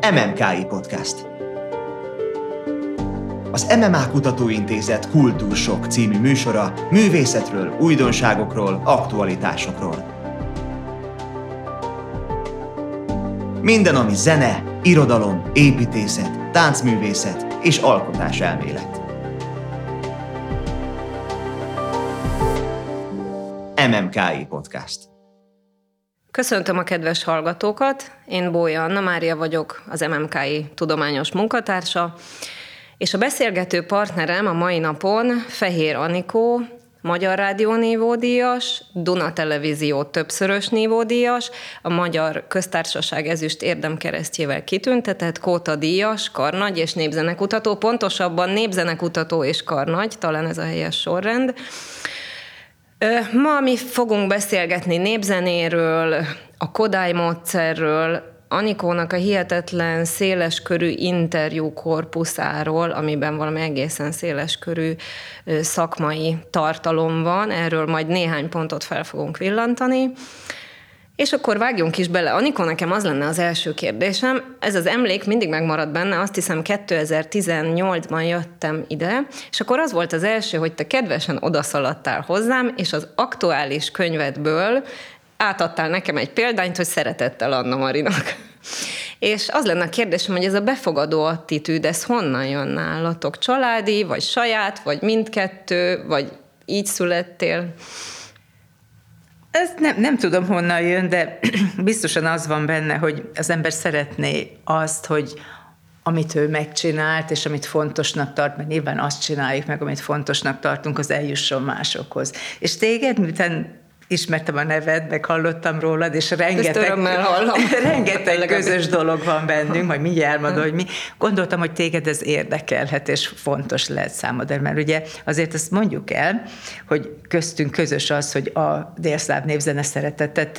MMKI Podcast. Az MMA Kutatóintézet Kultúrsok című műsora művészetről, újdonságokról, aktualitásokról. Minden, ami zene, irodalom, építészet, táncművészet és alkotás elmélet. MMKI Podcast. Köszöntöm a kedves hallgatókat, én Bója Anna Mária vagyok, az MMKI tudományos munkatársa, és a beszélgető partnerem a mai napon Fehér Anikó, Magyar Rádió nívódíjas, Duna Televízió többszörös nívódíjas, a Magyar Köztársaság ezüst érdemkeresztjével kitüntetett, Kóta díjas, karnagy és népzenekutató, pontosabban népzenekutató és karnagy, talán ez a helyes sorrend. Ma mi fogunk beszélgetni népzenéről, a Kodály módszerről, Anikónak a hihetetlen széleskörű interjú korpuszáról, amiben valami egészen széleskörű szakmai tartalom van, erről majd néhány pontot fel fogunk villantani. És akkor vágjunk is bele. Anikó, nekem az lenne az első kérdésem. Ez az emlék mindig megmaradt benne, azt hiszem 2018-ban jöttem ide, és akkor az volt az első, hogy te kedvesen odaszaladtál hozzám, és az aktuális könyvedből átadtál nekem egy példányt, hogy szeretettel Anna Marinak. És az lenne a kérdésem, hogy ez a befogadó attitűd, ez honnan jön nálatok? Családi, vagy saját, vagy mindkettő, vagy így születtél? Ez nem, nem tudom honnan jön, de biztosan az van benne, hogy az ember szeretné azt, hogy amit ő megcsinált, és amit fontosnak tart, mert nyilván azt csináljuk meg, amit fontosnak tartunk, az eljusson másokhoz. És téged, miután ismertem a neved, meg hallottam rólad, és rengeteg, rengeteg közös dolog van bennünk, majd mindjárt elmondom, hogy mi. Gondoltam, hogy téged ez érdekelhet, és fontos lehet számodra, mert ugye azért ezt mondjuk el, hogy köztünk közös az, hogy a délszláv névzene szeretetet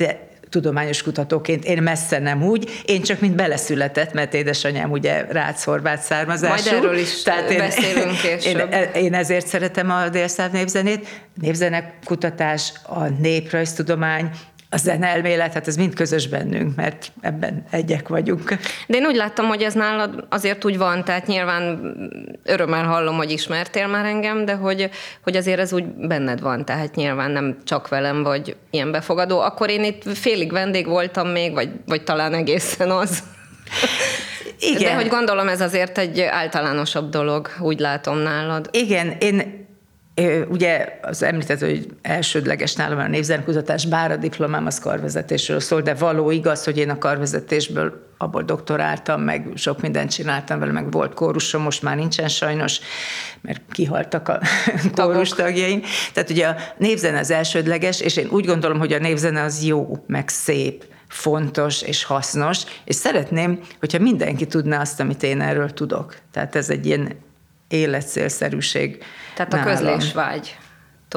tudományos kutatóként, én messze nem úgy, én csak mint beleszületett, mert édesanyám ugye rácz-horvát származású. Majd erről is tehát én, beszélünk később. Én, én ezért szeretem a délszáv népzenét. Népzenek kutatás, a néprajztudomány, a zenelmélet, hát ez mind közös bennünk, mert ebben egyek vagyunk. De én úgy láttam, hogy ez nálad azért úgy van, tehát nyilván örömmel hallom, hogy ismertél már engem, de hogy, hogy azért ez úgy benned van, tehát nyilván nem csak velem vagy ilyen befogadó. Akkor én itt félig vendég voltam még, vagy, vagy talán egészen az. Igen. De hogy gondolom ez azért egy általánosabb dolog, úgy látom nálad. Igen, én Ugye az említett, hogy elsődleges nálam a névzenekutatás, bár a diplomám az karvezetésről szól, de való igaz, hogy én a karvezetésből abból doktoráltam, meg sok mindent csináltam vele, meg volt kórusom, most már nincsen sajnos, mert kihaltak a kórus tagjaim. Tehát ugye a névzene az elsődleges, és én úgy gondolom, hogy a névzene az jó, meg szép, fontos és hasznos, és szeretném, hogyha mindenki tudná azt, amit én erről tudok. Tehát ez egy ilyen életszélszerűség Tehát nálam. a közlésvágy.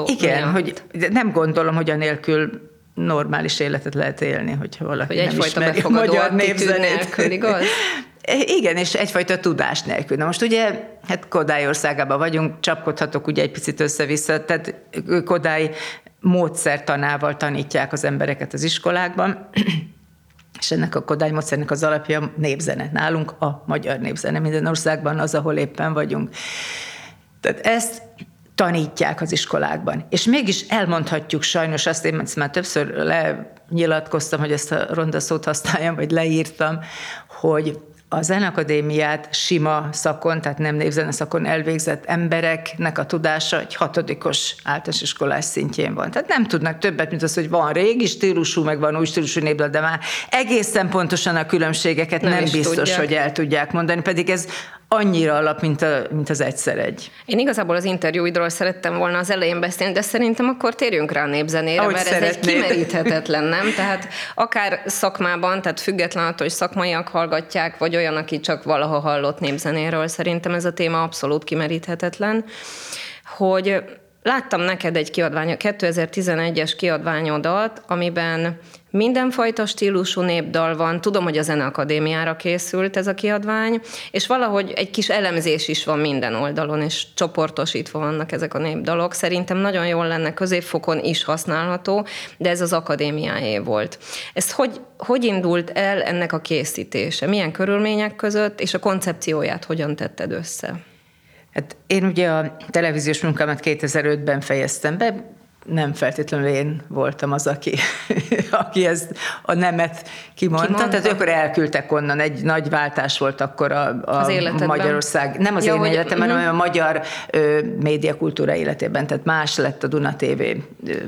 Igen, miatt. hogy nem gondolom, hogy anélkül normális életet lehet élni, hogyha valaki hogy nem ismeri a magyar népzenét. Nélkül, igaz? Igen, és egyfajta tudás nélkül. Na most ugye, hát Kodály országában vagyunk, csapkodhatok ugye egy picit össze-vissza, tehát Kodály módszertanával tanítják az embereket az iskolákban, és ennek a Kodály módszernek az alapja népzene. Nálunk a magyar népzene, minden országban az, ahol éppen vagyunk. Tehát ezt tanítják az iskolákban. És mégis elmondhatjuk sajnos azt, én már többször lenyilatkoztam, hogy ezt a ronda szót használjam, vagy leírtam, hogy a zenakadémiát sima szakon, tehát nem névzene szakon elvégzett embereknek a tudása egy hatodikos általános iskolás szintjén van. Tehát nem tudnak többet, mint az, hogy van régi stílusú, meg van új stílusú népdal, de már egészen pontosan a különbségeket nem, nem biztos, tudják. hogy el tudják mondani, pedig ez annyira alap, mint, a, mint az egyszer egy. Én igazából az interjúidról szerettem volna az elején beszélni, de szerintem akkor térjünk rá a népzenére, Ahogy mert szeretnéd. ez egy kimeríthetetlen, nem? Tehát akár szakmában, tehát független attól, hogy szakmaiak hallgatják, vagy olyan, aki csak valaha hallott népzenéről, szerintem ez a téma abszolút kimeríthetetlen, hogy láttam neked egy kiadvány, 2011-es kiadványodat, amiben mindenfajta stílusú népdal van. Tudom, hogy a Zeneakadémiára készült ez a kiadvány, és valahogy egy kis elemzés is van minden oldalon, és csoportosítva vannak ezek a népdalok. Szerintem nagyon jól lenne középfokon is használható, de ez az akadémiáé volt. Ez hogy, hogy indult el ennek a készítése? Milyen körülmények között, és a koncepcióját hogyan tetted össze? Hát én ugye a televíziós munkámat 2005-ben fejeztem be, nem feltétlenül én voltam az, aki, aki ezt a nemet kimondta. kimondta. Tehát akkor elküldtek onnan, egy nagy váltás volt akkor a, a az Magyarország, nem az ja, én hogy, életemben, uh-huh. hanem a magyar ö, médiakultúra életében, tehát más lett a Duna TV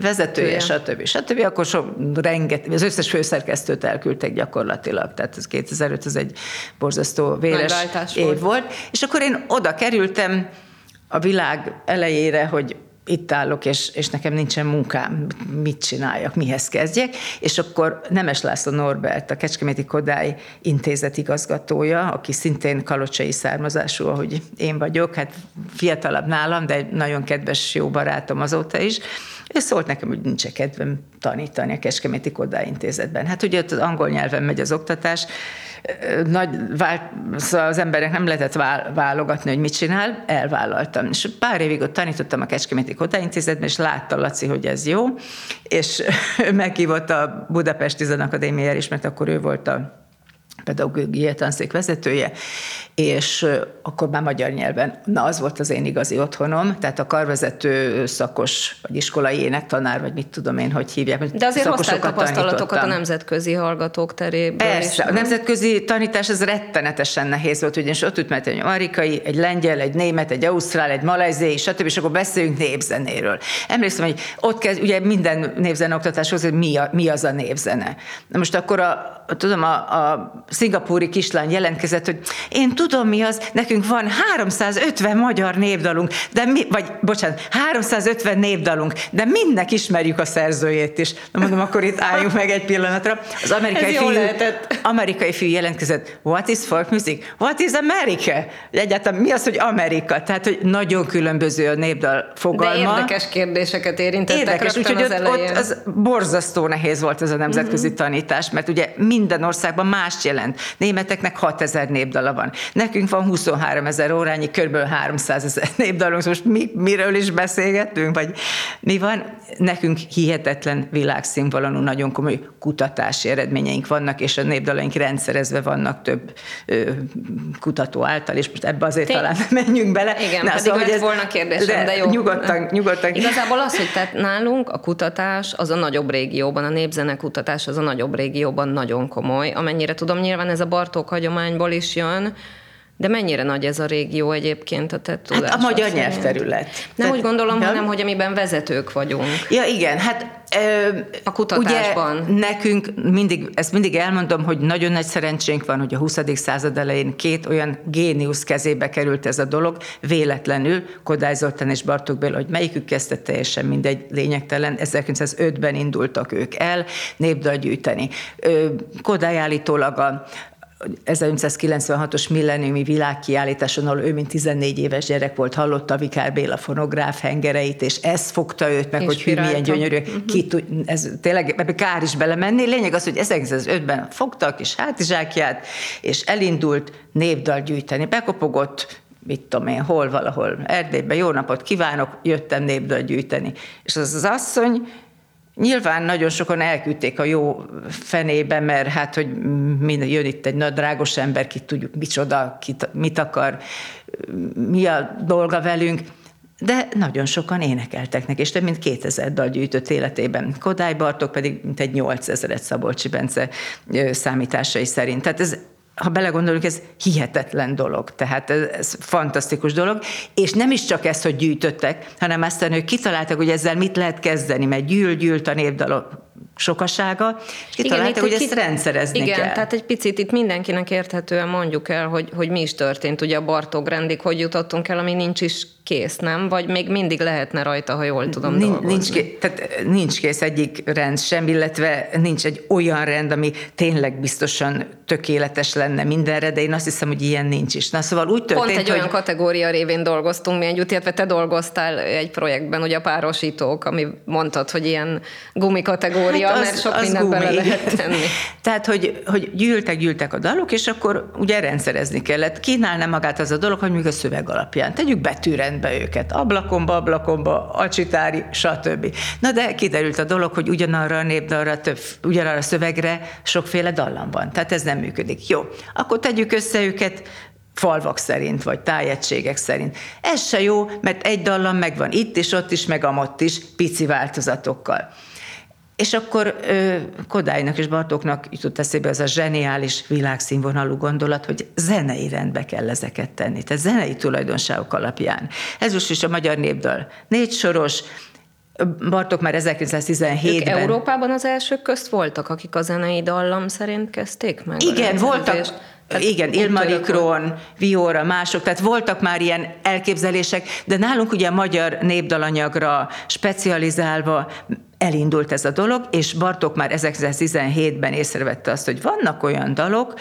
vezetője, stb. stb. Akkor so, renget, az összes főszerkesztőt elküldtek gyakorlatilag, tehát ez 2005, ez egy borzasztó véres év volt. volt. És akkor én oda kerültem a világ elejére, hogy itt állok, és, és nekem nincsen munkám, mit csináljak, mihez kezdjek, és akkor Nemes László Norbert, a Kecskeméti Kodály intézet igazgatója, aki szintén kalocsai származású, ahogy én vagyok, hát fiatalabb nálam, de nagyon kedves, jó barátom azóta is, ő szólt nekem, hogy nincs kedvem tanítani a Kecskeméti Kodály intézetben. Hát ugye ott az angol nyelven megy az oktatás, nagy, vált, szóval az emberek nem lehetett válogatni, hogy mit csinál, elvállaltam. És pár évig ott tanítottam a Kecskeméti Kodáintézetben, és látta Laci, hogy ez jó, és meghívott a Budapesti Zenakadémiára is, mert akkor ő volt a pedagógiai tanszék vezetője, és akkor már magyar nyelven. Na, az volt az én igazi otthonom, tehát a karvezető szakos, vagy iskolai énektanár, vagy mit tudom én, hogy hívják. De azért hoztál tapasztalatokat a nemzetközi hallgatók terében. Persze, is, a nemzetközi tanítás ez rettenetesen nehéz volt, ugyanis ott ült egy amerikai, egy lengyel, egy német, egy ausztrál, egy malajzé, stb. és akkor beszéljünk népzenéről. Emlékszem, hogy ott kezd, ugye minden névzene oktatáshoz, hogy mi, a, mi az a névzene. Na most akkor a, tudom, a, a szingapúri kislány jelentkezett, hogy én tudom mi az, nekünk van 350 magyar névdalunk, de mi, vagy bocsánat, 350 névdalunk, de mindnek ismerjük a szerzőjét is. Na mondom, akkor itt álljunk meg egy pillanatra. Az amerikai fiú, amerikai fiú jelentkezett, what is folk music? What is America? Egyáltalán mi az, hogy Amerika? Tehát, hogy nagyon különböző a névdal fogalma. De érdekes kérdéseket érintettek Érdekes, úgyhogy ott, elején. ott az borzasztó nehéz volt ez a nemzetközi uh-huh. tanítás, mert ugye minden országban más jelent. Németeknek 6000 népdala van. Nekünk van 23 ezer órányi, kb. 300 ezer népdalunk. Most mi, miről is beszélgetünk, vagy mi van? Nekünk hihetetlen világszínvonalú, nagyon komoly kutatási eredményeink vannak, és a népdalaink rendszerezve vannak több ö, kutató által, és most ebbe azért Tény. talán menjünk bele. Igen, Na, pedig szóval, hogy ez volna kérdésem, de, de jó. Nyugodtan, nyugodtan. Igazából az, hogy tehát nálunk a kutatás az a nagyobb régióban, a népzene kutatás az a nagyobb régióban nagyon komoly. Amennyire tudom, nyilván ez a Bartók hagyományból is jön, de mennyire nagy ez a régió egyébként a te tudás? Hát a magyar nyelvterület. Nem Tehát, úgy gondolom, ja. hanem hogy amiben vezetők vagyunk. Ja, igen, hát ö, a kutatásban. Ugye nekünk mindig, ezt mindig elmondom, hogy nagyon nagy szerencsénk van, hogy a 20. század elején két olyan géniusz kezébe került ez a dolog, véletlenül, Kodály Zoltán és Bartók Béla, hogy melyikük kezdte teljesen mindegy lényegtelen, 1905-ben indultak ők el népdal gyűjteni. Kodály állítólag a, 1996-os milleniumi világkiállításon, ahol ő, mint 14 éves gyerek volt, hallotta Vikár Béla fonográf hengereit, és ez fogta őt meg, hogy hű, milyen gyönyörű, uh-huh. ki tud, ez tényleg ebbe kár is belemenni. Lényeg az, hogy 1905-ben fogtak, és hátizsákját, és elindult népdal gyűjteni. Bekopogott, mit tudom én, hol valahol Erdélyben, jó napot kívánok, jöttem népdal gyűjteni. És az az asszony Nyilván nagyon sokan elküldték a jó fenébe, mert hát, hogy jön itt egy nagy drágos ember, ki tudjuk micsoda, kit, mit akar, mi a dolga velünk, de nagyon sokan énekeltek neki, és több mint 2000 dal gyűjtött életében. Kodály Bartók pedig mint egy 8000-et Szabolcsi Bence számításai szerint. Tehát ez ha belegondolunk, ez hihetetlen dolog, tehát ez, ez fantasztikus dolog, és nem is csak ezt, hogy gyűjtöttek, hanem aztán ők kitaláltak, hogy ezzel mit lehet kezdeni, mert gyűl-gyűlt a népdalok sokasága, és kitaláltak, hogy ezt rendszerezni igen, kell. tehát egy picit itt mindenkinek érthetően mondjuk el, hogy, hogy mi is történt, ugye a Bartók rendig, hogy jutottunk el, ami nincs is kész, nem? Vagy még mindig lehetne rajta, ha jól tudom nincs, dolgozni. Nincs, kész, tehát nincs kész egyik rend sem, illetve nincs egy olyan rend, ami tényleg biztosan tökéletes lenne mindenre, de én azt hiszem, hogy ilyen nincs is. Na szóval úgy történt, Pont egy hogy... olyan kategória révén dolgoztunk mi együtt, illetve te dolgoztál egy projektben, ugye a párosítók, ami mondtad, hogy ilyen gumi kategória, hát az, mert sok mindent bele lehet tenni. Tehát, hogy, hogy gyűltek, gyűltek a dalok, és akkor ugye rendszerezni kellett. Kínálna magát az a dolog, hogy még a szöveg alapján. Tegyük betűrendbe őket, ablakomba, ablakomba, acsitári, stb. Na de kiderült a dolog, hogy ugyanarra a népdalra, több, ugyanarra a szövegre sokféle dallam van. Tehát ez nem működik. Jó, akkor tegyük össze őket falvak szerint, vagy tájegységek szerint. Ez se jó, mert egy dallam megvan itt is, ott is, meg amott is, pici változatokkal. És akkor Kodálynak és Bartóknak jutott eszébe ez a zseniális világszínvonalú gondolat, hogy zenei rendbe kell ezeket tenni, tehát zenei tulajdonságok alapján. Ez most is a magyar népdal. Négy soros, Bartok már 1917-ben. Ők Európában az elsők közt voltak, akik a zenei dallam szerint kezdték meg? Igen, voltak. Igen, Ilmarikron, Vióra, mások, tehát voltak már ilyen elképzelések, de nálunk ugye a magyar népdalanyagra specializálva elindult ez a dolog, és Bartok már 1917-ben észrevette azt, hogy vannak olyan dalok,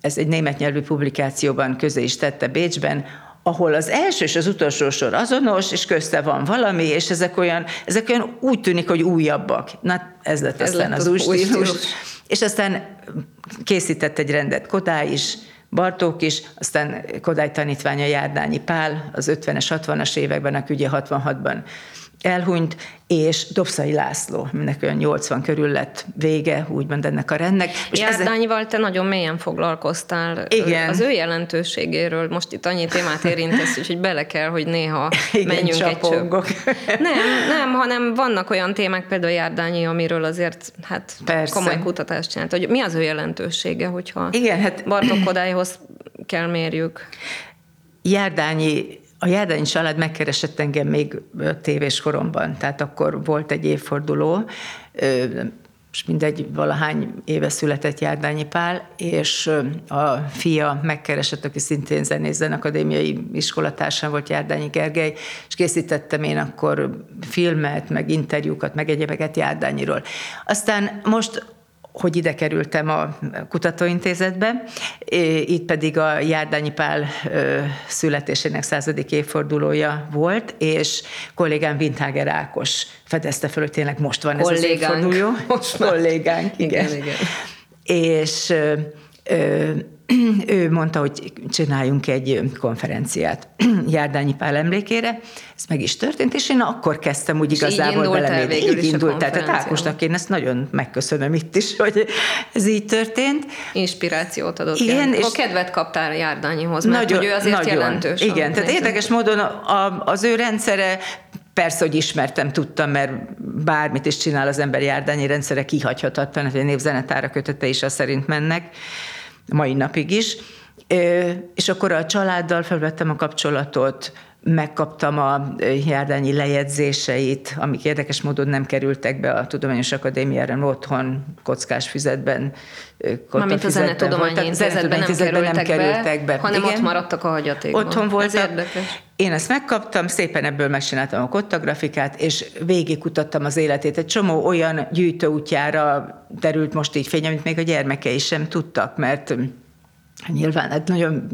ez egy német nyelvű publikációban közé is tette Bécsben, ahol az első és az utolsó sor azonos, és közte van valami, és ezek olyan, ezek olyan úgy tűnik, hogy újabbak. Na, ez lett ez aztán lett az, az új stílus. stílus. És aztán készített egy rendet Kodály is, Bartók is, aztán Kodály tanítványa Járdányi Pál az 50-es, 60-as években, aki ugye 66-ban elhunyt, és Dobszai László, mindenek olyan 80 körül lett vége, úgymond ennek a rendnek. És Járdányival ezzel... te nagyon mélyen foglalkoztál. Igen. Az ő jelentőségéről most itt annyi témát érintesz, hogy bele kell, hogy néha Igen, menjünk csapongok. egy csöp. Nem, nem, hanem vannak olyan témák, például Járdányi, amiről azért hát Persze. komoly kutatást csinált. Hogy mi az ő jelentősége, hogyha Igen, hát... Bartók Kodályhoz kell mérjük? Járdányi a Járdányi család megkeresett engem még tévés koromban, tehát akkor volt egy évforduló, és mindegy, valahány éve született Járdányi Pál, és a fia megkeresett, aki szintén zenész akadémiai iskolatársam volt Járdányi Gergely, és készítettem én akkor filmet, meg interjúkat, meg egyebeket Járdányiról. Aztán most hogy ide kerültem a kutatóintézetbe, itt pedig a Járdányi Pál születésének századik évfordulója volt, és kollégám Windhager Ákos fedezte fel, hogy tényleg most van kollégánk. ez az évforduló. Most kollégánk, igen. igen, igen. És ő mondta, hogy csináljunk egy konferenciát Járdányi Pál emlékére, ez meg is történt, és én akkor kezdtem úgy és igazából belemenni. Így indult el. Tehát Ákosnak én ezt nagyon megköszönöm itt is, hogy ez így történt. Inspirációt adott. Igen, és kedvet kaptál Járdányihoz, mert nagyon, hogy ő azért nagyon, jelentős. Igen, tehát érdekes módon a, az ő rendszere Persze, hogy ismertem, tudtam, mert bármit is csinál az ember járdányi rendszere, kihagyhatatlan, hogy a névzenetára kötete is azt szerint mennek mai napig is. És akkor a családdal felvettem a kapcsolatot, megkaptam a járdányi lejegyzéseit, amik érdekes módon nem kerültek be a Tudományos Akadémiára otthon, kockás füzetben. Mármint a Zenetudományi Intézetben nem, kerültek, nem kerültek be, be. hanem Igen. ott maradtak a hagyatékban. Otthon volt. érdekes. Én ezt megkaptam, szépen ebből megcsináltam a kottagrafikát, és végigkutattam az életét. Egy csomó olyan gyűjtőútjára derült most így fény, amit még a gyermekei sem tudtak, mert Nyilván, hát nagyon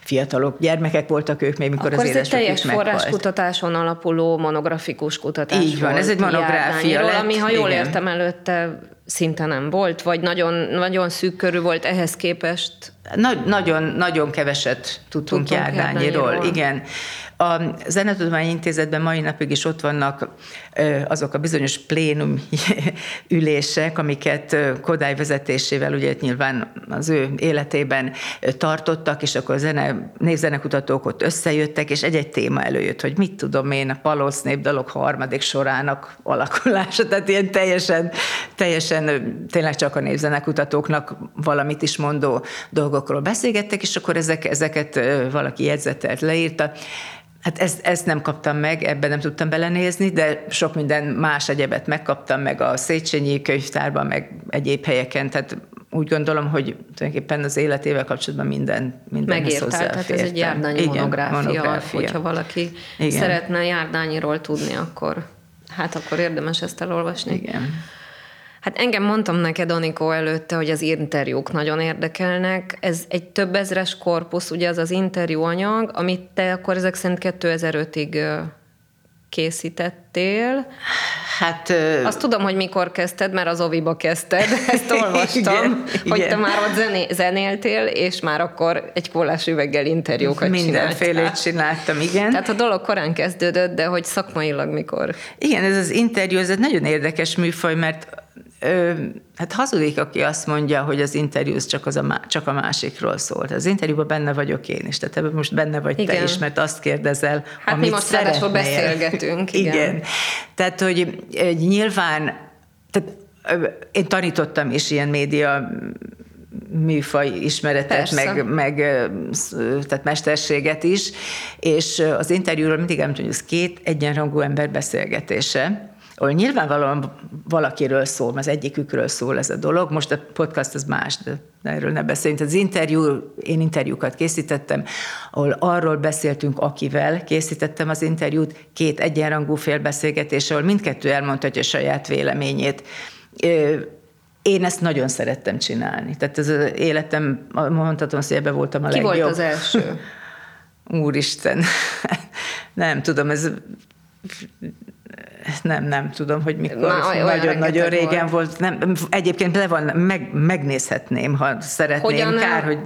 fiatalok, gyermekek voltak ők még, mikor Akkor az ez egy teljes forráskutatáson alapuló monografikus kutatás Így van, ez egy monográfia lett. Ami, ha jól igen. értem előtte, szinte nem volt, vagy nagyon, nagyon szűk körül volt ehhez képest? Nagy, nagyon, nagyon keveset tudtunk, tudtunk Járdányiról. igen. A Zenetudományi Intézetben mai napig is ott vannak azok a bizonyos plénum ülések, amiket Kodály vezetésével ugye nyilván az ő életében tartottak, és akkor a zene, névzenekutatók ott összejöttek, és egy-egy téma előjött, hogy mit tudom én, a Palosz népdalok harmadik sorának alakulása, tehát ilyen teljesen, teljesen tényleg csak a névzenekutatóknak valamit is mondó dolgokról beszélgettek, és akkor ezek, ezeket valaki jegyzetelt, leírta. Hát ezt, ezt nem kaptam meg, ebben nem tudtam belenézni, de sok minden más egyebet megkaptam, meg a Széchenyi könyvtárban, meg egyéb helyeken, tehát úgy gondolom, hogy tulajdonképpen az életével kapcsolatban minden, minden Megértel, tehát ez egy járdányi Igen, monográfia, monográfia, hogyha valaki Igen. szeretne járdányiról tudni, akkor hát akkor érdemes ezt elolvasni. Igen. Hát engem mondtam neked, Anikó, előtte, hogy az interjúk nagyon érdekelnek. Ez egy több ezres korpusz, ugye az az interjúanyag, amit te akkor ezek szerint 2005-ig készítettél. Hát... Azt tudom, hogy mikor kezdted, mert az oviba kezdted, ezt olvastam, igen, hogy igen. te már ott zené, zenéltél, és már akkor egy kólás üveggel interjúkat Mindenfélét csináltál. csináltam, igen. Tehát a dolog korán kezdődött, de hogy szakmailag mikor? Igen, ez az interjú, ez egy nagyon érdekes műfaj, mert ö, hát hazudik, aki azt mondja, hogy az interjú csak, az a, csak a másikról szól. Az interjúban benne vagyok én is, tehát ebben most benne vagy Igen. te is, mert azt kérdezel, Hát mi amit most ráadásul szeretnél. beszélgetünk, igen. igen. Tehát, hogy nyilván, tehát én tanítottam is ilyen média műfaj ismeretet, Persze. meg, meg tehát mesterséget is, és az interjúról mindig elmondtam, hogy ez két egyenrangú ember beszélgetése, ahol nyilvánvalóan valakiről szól, az egyikükről szól ez a dolog, most a podcast az más, de erről ne beszéljünk. Az interjú, én interjúkat készítettem, ahol arról beszéltünk, akivel készítettem az interjút, két egyenrangú félbeszélgetés, ahol mindkettő elmondhatja saját véleményét. Én ezt nagyon szerettem csinálni. Tehát ez az életem, mondhatom, hogy ebbe voltam a Ki legjobb. volt az első? Úristen, nem tudom, ez nem, nem tudom, hogy mikor. Nagyon-nagyon régen volt. Nem, egyébként le van, meg, megnézhetném, ha szeretném. Hogyan- Kár, hogy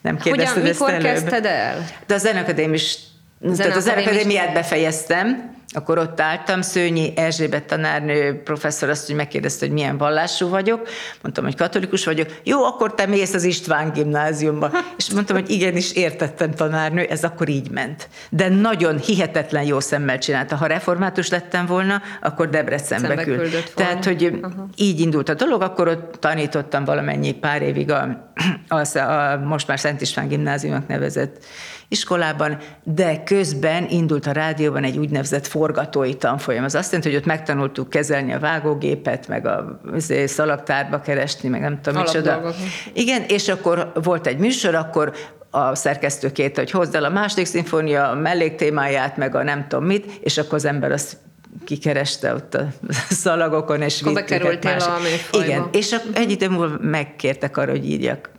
nem Hogyan, kérdezted ezt mikor előbb. kezdted el? De a zenakadémis, tehát a Zeneakadémis- zenakadémiát befejeztem, akkor ott álltam, Szőnyi Erzsébet tanárnő professzor azt, hogy megkérdezte, hogy milyen vallású vagyok. Mondtam, hogy katolikus vagyok. Jó, akkor te mész az István gimnáziumba. És mondtam, hogy igenis értettem tanárnő, ez akkor így ment. De nagyon hihetetlen jó szemmel csinálta. Ha református lettem volna, akkor Debrecenbe Szembe küld. küldött volna. Tehát, hogy így indult a dolog, akkor ott tanítottam valamennyi pár évig a, a, a most már Szent István gimnáziumnak nevezett iskolában, de közben indult a rádióban egy úgynevezett forgatói tanfolyam. Az azt jelenti, hogy ott megtanultuk kezelni a vágógépet, meg a izé, szalagtárba keresni, meg nem tudom micsoda. Igen, és akkor volt egy műsor, akkor a szerkesztő kérte, hogy hozd el a második szimfónia melléktémáját, meg a nem tudom mit, és akkor az ember azt kikereste ott a szalagokon, és Akkor vitt őket bekerültél másik- a. Igen, és ak- egy idő múlva megkértek arra, hogy írjak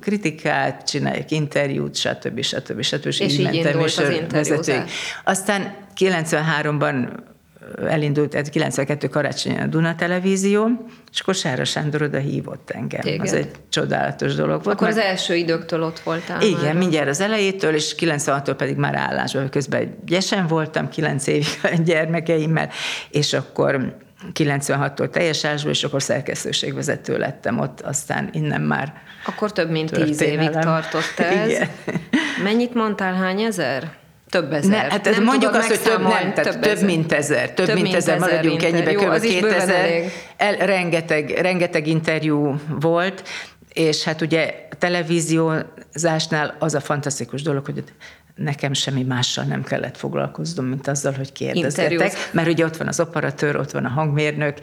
kritikát, csináljak interjút, stb. stb. stb. És, így mentem indult az interjúzás. Aztán 93-ban elindult, ez 92 karácsonyon a Duna Televízió, és akkor Sára Sándor oda hívott engem. Téged. Az egy csodálatos dolog volt. Akkor az mert- első időktől ott voltál igen, már. mindjárt az elejétől, és 96-tól pedig már állásban, közben gyesen voltam, 9 évig a gyermekeimmel, és akkor 96-tól teljes állásban, és akkor szerkesztőségvezető lettem ott, aztán innen már Akkor több mint tíz évig tartott ez. Igen. Mennyit mondtál, hány ezer? Több ezer. Ne, hát ez mondjuk azt, hogy több, nem, tehát több, ezer. mint ezer, több, Több mint mint ezer, maradjunk ennyibe, kb. Az is bőven 2000, elég. el, rengeteg, rengeteg interjú volt, és hát ugye a televíziózásnál az a fantasztikus dolog, hogy nekem semmi mással nem kellett foglalkoznom, mint azzal, hogy kérdezgetek, Interjúz. mert ugye ott van az operatőr, ott van a hangmérnök,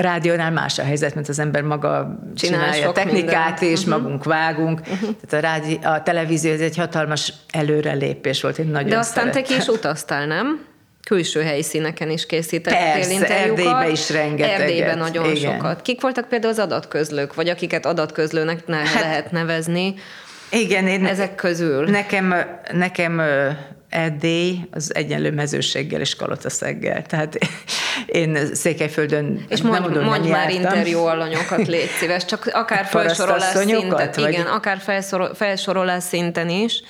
rádiónál más a helyzet, mint az ember maga Csinál csinálja a technikát, mindent. és magunk vágunk. Tehát a, rádi, a televízió ez egy hatalmas előrelépés volt, én nagyon De aztán te szerettem. ki is utaztál, nem? Külső helyszíneken is készítettél Persze, interjúkat. Erdélybe is rengeteget. Erdélyben nagyon Igen. sokat. Kik voltak például az adatközlők, vagy akiket adatközlőnek ne Hát- lehet nevezni Igen, én, ezek közül? Nekem, nekem Erdély az egyenlő mezőséggel és kalotaszeggel. Tehát én Székelyföldön És nem mondj, mondom, mondj nem már interjú alanyokat, légy szíves, csak akár felsorolás szinten, vagy- igen, akár felsorolás szinten is,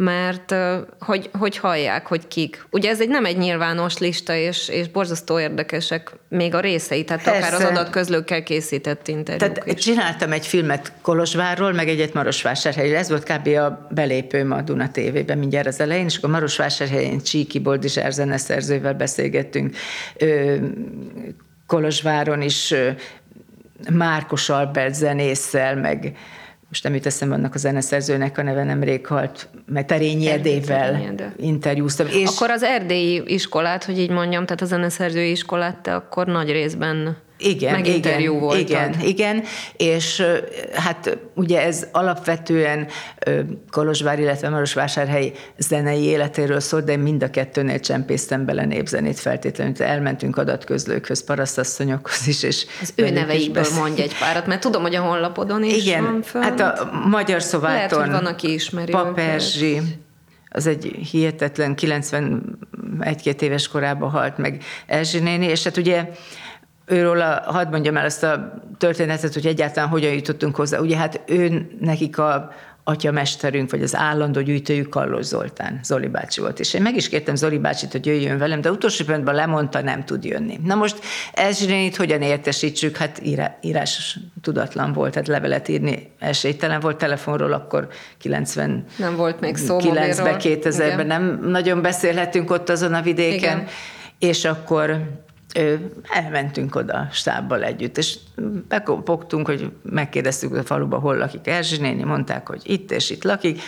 mert hogy, hogy hallják, hogy kik. Ugye ez egy nem egy nyilvános lista, és, és borzasztó érdekesek még a részei, tehát Persze. akár az adatközlőkkel készített interjúk Tehát is. csináltam egy filmet Kolozsvárról, meg egyet Marosvásárhelyről. Ez volt kb. a belépőm a Duna TV-ben mindjárt az elején, és akkor Marosvásárhelyen Csíki Boldizsár zeneszerzővel beszélgettünk. Kolozsváron is Márkos Albert zenésszel, meg most nem jut eszembe annak a zeneszerzőnek a neve nemrég halt, mert Terényi Edével interjúztam. És Akkor az erdélyi iskolát, hogy így mondjam, tehát a zeneszerzői iskolát te akkor nagy részben igen, meg igen, voltad. Igen, igen, és hát ugye ez alapvetően Kolozsvár, illetve Marosvásárhely zenei életéről szól, de mind a kettőnél csempésztem bele népzenét feltétlenül. Elmentünk adatközlőkhöz, parasztasszonyokhoz is. És Az ő neveikből mondj egy párat, mert tudom, hogy a honlapodon is igen, van fönt. hát a Magyar Szováton. Lehet, hogy van, aki ismeri Paperzsi, az egy hihetetlen 91-2 éves korában halt meg Erzsi néni, és hát ugye őről a, hadd mondjam el ezt a történetet, hogy egyáltalán hogyan jutottunk hozzá. Ugye hát ő nekik a atyamesterünk, vagy az állandó gyűjtőjük Kallos Zoltán, Zoli bácsi volt. És én meg is kértem Zoli bácsit, hogy jöjjön velem, de utolsó pillanatban lemondta, nem tud jönni. Na most Erzsénit hogyan értesítsük? Hát írá, írás tudatlan volt, hát levelet írni esélytelen volt telefonról, akkor 90 Nem volt még szó 9-ben, 2000-ben nem nagyon beszélhetünk ott azon a vidéken. Igen. És akkor elmentünk oda stábbal együtt, és bekopogtunk, hogy megkérdeztük a faluba, hol lakik Erzsi néni, mondták, hogy itt és itt lakik,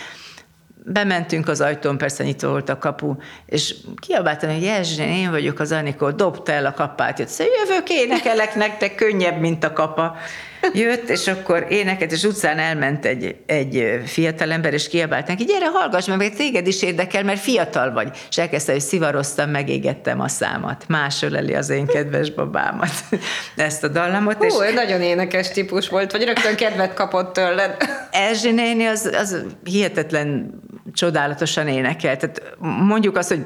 bementünk az ajtón, persze nyitva volt a kapu, és kiabáltam, hogy Erzsi néni, én vagyok az Anikó, dobta el a kapát, jött, szóval jövök, énekelek nektek, könnyebb, mint a kapa. Jött, és akkor éneket, és utcán elment egy, egy fiatalember, és kiabált neki, gyere, hallgass meg, mert téged is érdekel, mert fiatal vagy. És elkezdte, hogy szivaroztam, megégettem a számat. Más öleli az én kedves babámat. Ezt a dallamot. Hú, és nagyon énekes típus volt, vagy rögtön kedvet kapott tőled. Erzsi néni az, az hihetetlen csodálatosan énekel. Tehát mondjuk azt, hogy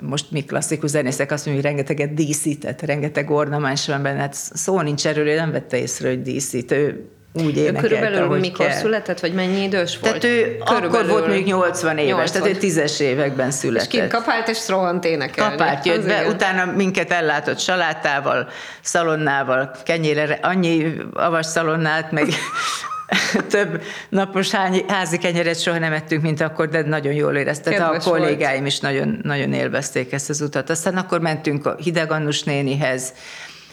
most mi klasszikus zenészek azt mondjuk, hogy rengeteget díszített, rengeteg ornamáns van benne, hát szó nincs erről, ő nem vette észre, hogy díszít, ő úgy Ő énekelt, körülbelül ahogy mikor kell. született, vagy mennyi idős volt? Tehát ő körülbelül akkor volt mondjuk 80 éves, 80. tehát ő tízes években És született. kint kapált, és rohant énekelni. Kapált jött Az be, igen. utána minket ellátott salátával, szalonnával, kenyére, annyi avas szalonnát, meg több napos házi kenyeret soha nem ettünk, mint akkor, de nagyon jól érezte. Tehát Kedves a volt. kollégáim is nagyon, nagyon élvezték ezt az utat. Aztán akkor mentünk a Hideg Annus nénihez,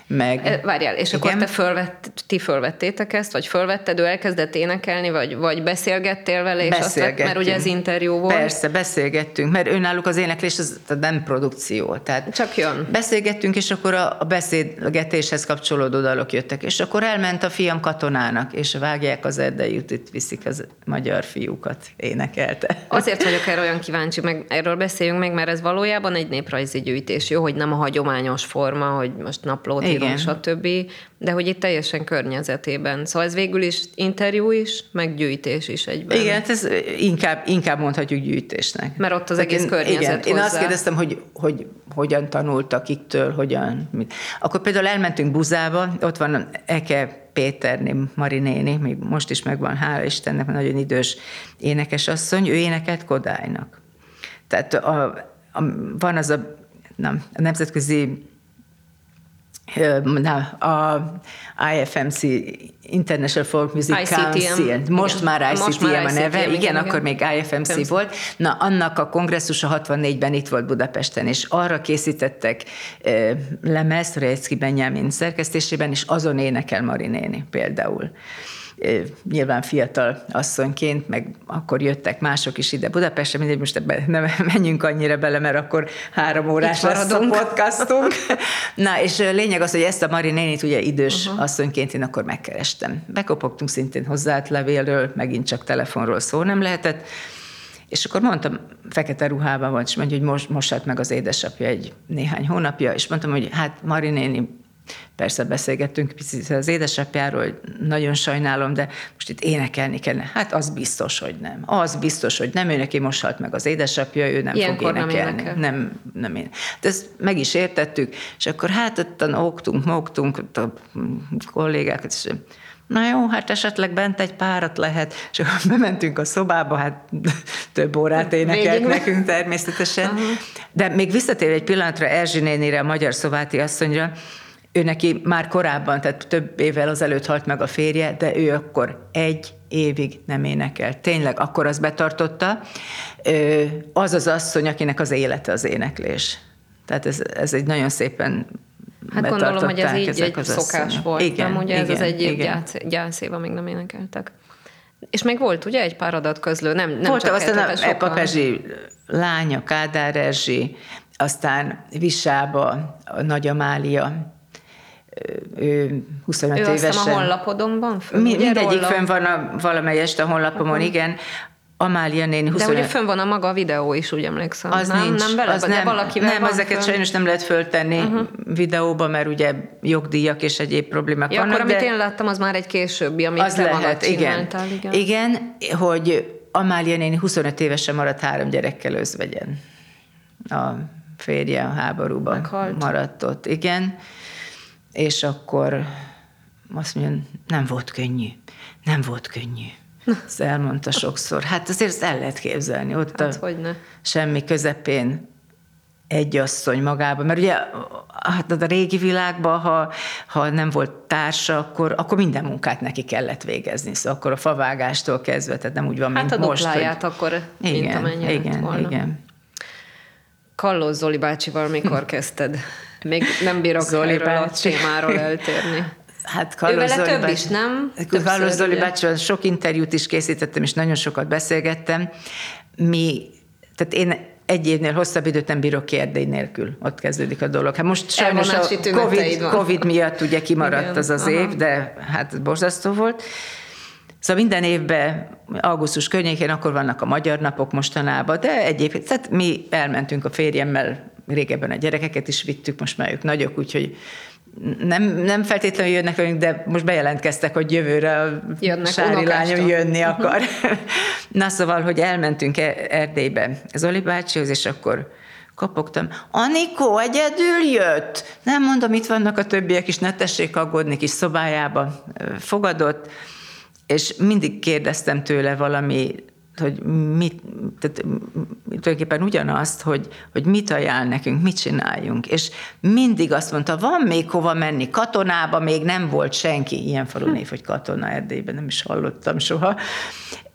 meg... Várjál, és akkor Igen? te fölvett, ti fölvettétek ezt, vagy fölvetted, ő elkezdett énekelni, vagy, vagy beszélgettél vele, és azt vett, mert ugye ez interjú volt. Persze, beszélgettünk, mert önálluk az éneklés az nem produkció. Tehát Csak jön. Beszélgettünk, és akkor a, a beszélgetéshez kapcsolódó dalok jöttek, és akkor elment a fiam katonának, és vágják az erdei jutit, viszik az magyar fiúkat, énekelte. Azért vagyok erre olyan kíváncsi, meg erről beszéljünk meg, mert ez valójában egy néprajzi gyűjtés. Jó, hogy nem a hagyományos forma, hogy most naplót Igen. stb., de hogy itt teljesen környezetében. Szóval ez végül is interjú is, meg gyűjtés is egyben. Igen, hát ez inkább, inkább mondhatjuk gyűjtésnek. Mert ott az Tehát egész én, környezet Igen, én azt hozzá. kérdeztem, hogy, hogy hogyan tanultak, kiktől, hogyan, mit. Akkor például elmentünk Buzába, ott van Eke Péterné, Mari néni, még most is megvan, hála Istennek, nagyon idős énekes asszony, ő énekelt Kodálynak. Tehát a, a, van az a, nem, a nemzetközi a IFMC, International Folk Music ICTM. Council, most Igen. már ICTM Most már a neve, ICTM, igen, igen, akkor még IFMC Persze. volt. Na, annak a kongresszusa 64-ben itt volt Budapesten, és arra készítettek eh, lemezt, Rejcki Benjamin szerkesztésében, és azon énekel Mari néni például. Nyilván fiatal asszonyként, meg akkor jöttek mások is ide Budapestre, mindegy, most ebbe nem menjünk annyira bele, mert akkor három órás lesz a podcastunk. Na, és lényeg az, hogy ezt a Mari nénit ugye idős uh-huh. asszonyként én akkor megkerestem. Bekopogtunk szintén hozzáállt levélről, megint csak telefonról szó nem lehetett, és akkor mondtam, fekete ruhában van, és mondja, hogy most mosát meg az édesapja egy néhány hónapja, és mondtam, hogy hát Mari néni, persze beszélgettünk picit az édesapjáról, hogy nagyon sajnálom, de most itt énekelni kellene. Hát az biztos, hogy nem. Az biztos, hogy nem, ő neki most halt meg az édesapja, ő nem Ilyenkor fog nem énekelni. énekel. Nem, nem én. De ezt meg is értettük, és akkor hát ottan ógtunk, mogtunk, ott a kollégákat, és Na jó, hát esetleg bent egy párat lehet, és akkor bementünk a szobába, hát több órát énekelt nekünk természetesen. De még visszatér egy pillanatra Erzsi nénire, a magyar szováti asszonyra, ő neki már korábban, tehát több évvel azelőtt halt meg a férje, de ő akkor egy évig nem énekelt. Tényleg, akkor azt betartotta. Az az asszony, akinek az élete az éneklés. Tehát ez, ez egy nagyon szépen Hát gondolom, hogy ez így egy az szokás asszonyok. volt, Igen, nem? Ugye ez az igen, egy év igen. gyász, gyászév, amíg nem énekeltek. És még volt ugye egy pár adatközlő, nem, nem Voltak csak aztán a sokan. Epa Pezsi lánya, Kádár Erzsi, aztán Visába, a Nagy Amália, ő 25 Ő azt évesen. hiszem a honlapodon van fönn, Mi, mindegyik róla? fönn van a, valamelyest a honlapomon, uh-huh. igen. Amália néni De 25... ugye fönn van a maga videó is, úgy emlékszem. Az nem, nincs. nem vele, az de nem, valakivel nem ezeket fönn? sajnos nem lehet föltenni uh-huh. videóba, mert ugye jogdíjak és egyéb problémák Ja, vannak. akkor amit de én láttam, az már egy későbbi, amit az te lehet, igen. Igen. igen. hogy Amália néni 25 évesen maradt három gyerekkel özvegyen. A férje a háborúban Meghalt. maradt ott, igen. És akkor azt mondja, nem volt könnyű. Nem volt könnyű. Ezt elmondta sokszor. Hát azért ezt el lehet képzelni. Ott Hát, a, hogyne. semmi közepén egy asszony magában, mert ugye hát a régi világban, ha, ha nem volt társa, akkor, akkor minden munkát neki kellett végezni, szóval akkor a favágástól kezdve, tehát nem úgy van, Hát mint a most, dupláját akkor, mint igen, amennyire lett igen, volna. igen. Kallós Zoli bácsival mikor kezdted? Még nem bírok Zoli erről bácsi. a témáról eltérni. Hát Ővele Zoli több bácsi- is, nem? Többször, Zoli bácsival sok interjút is készítettem, és nagyon sokat beszélgettem. Mi, tehát én egy évnél hosszabb időt nem bírok ki Erdély nélkül. Ott kezdődik a dolog. Hát most sajnos a COVID. COVID miatt ugye kimaradt Igen, az az aha. év, de hát borzasztó volt. Szóval minden évben, augusztus környékén akkor vannak a magyar napok mostanában, de egyébként, tehát mi elmentünk a férjemmel, régebben a gyerekeket is vittük, most már ők nagyok, úgyhogy nem, nem feltétlenül jönnek velünk, de most bejelentkeztek, hogy jövőre a Jönnek Sári lányom jönni akar. Na szóval, hogy elmentünk E- Erdélybe Zoli bácsihoz, és akkor kopogtam. Anikó, egyedül jött? Nem mondom, itt vannak a többiek is, ne tessék aggódni, kis szobájába fogadott, és mindig kérdeztem tőle valami, hogy mit, tehát tulajdonképpen ugyanazt, hogy, hogy mit ajánl nekünk, mit csináljunk. És mindig azt mondta, van még hova menni, katonába még nem volt senki, ilyen falu név, hogy katona Erdélyben, nem is hallottam soha,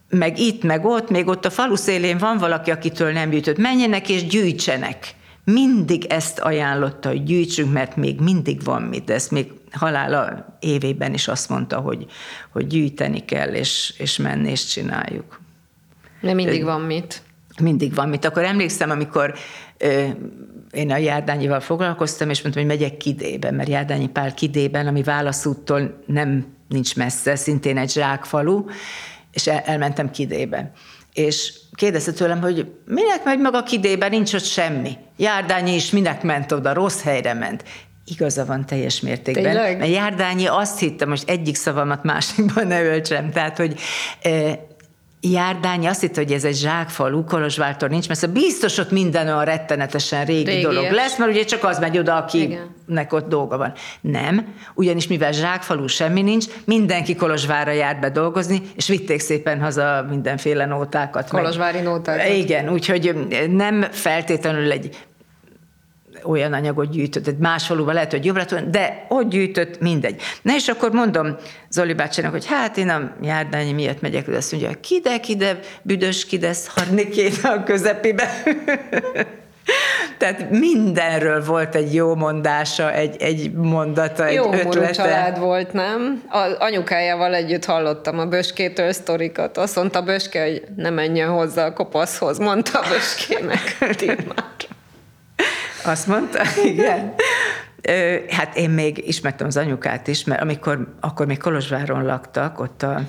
meg itt, meg ott, még ott a falu szélén van valaki, akitől nem gyűjtött. Menjenek és gyűjtsenek. Mindig ezt ajánlotta, hogy gyűjtsünk, mert még mindig van mit. De ezt még halála évében is azt mondta, hogy, hogy gyűjteni kell, és, és menni, és csináljuk. De mindig van mit. Mindig van mit. Akkor emlékszem, amikor ö, én a Járdányival foglalkoztam, és mondtam, hogy megyek Kidébe, mert Járdányi Pál Kidében, ami válaszúttól nem nincs messze, szintén egy zsákfalu, és el, elmentem Kidébe. És kérdezte tőlem, hogy minek megy maga Kidébe, nincs ott semmi. Járdányi is minek ment oda, rossz helyre ment. Igaza van teljes mértékben. Tényleg? Mert Járdányi azt hittem, most egyik szavamat másikban ne öltsem, tehát, hogy Járdányi azt hitte, hogy ez egy zsákfalu, Kolozsvártól nincs messze. Biztos ott minden olyan rettenetesen régi Régies. dolog lesz, mert ugye csak az megy oda, akinek Igen. ott dolga van. Nem, ugyanis mivel zsákfalu semmi nincs, mindenki Kolozsvárra járt be dolgozni, és vitték szépen haza mindenféle nótákat. meg- Kolozsvári nótákat. Igen, úgyhogy nem feltétlenül egy olyan anyagot gyűjtött, egy más faluban lehet, hogy jobb lett volna, de ott gyűjtött, mindegy. Na és akkor mondom Zoli bácsinak, hogy hát én a járdányi miatt megyek, de azt mondja, kide, kide, büdös, kide, szarni kéne a közepébe. Tehát mindenről volt egy jó mondása, egy, egy mondata, egy Jó ötlete. család volt, nem? A anyukájával együtt hallottam a Böskétől sztorikat. Azt mondta Böske, hogy ne menjen hozzá a kopaszhoz, mondta a Böskének. Azt mondta, igen. Hát én még ismertem az anyukát is, mert amikor, akkor még Kolozsváron laktak, ott a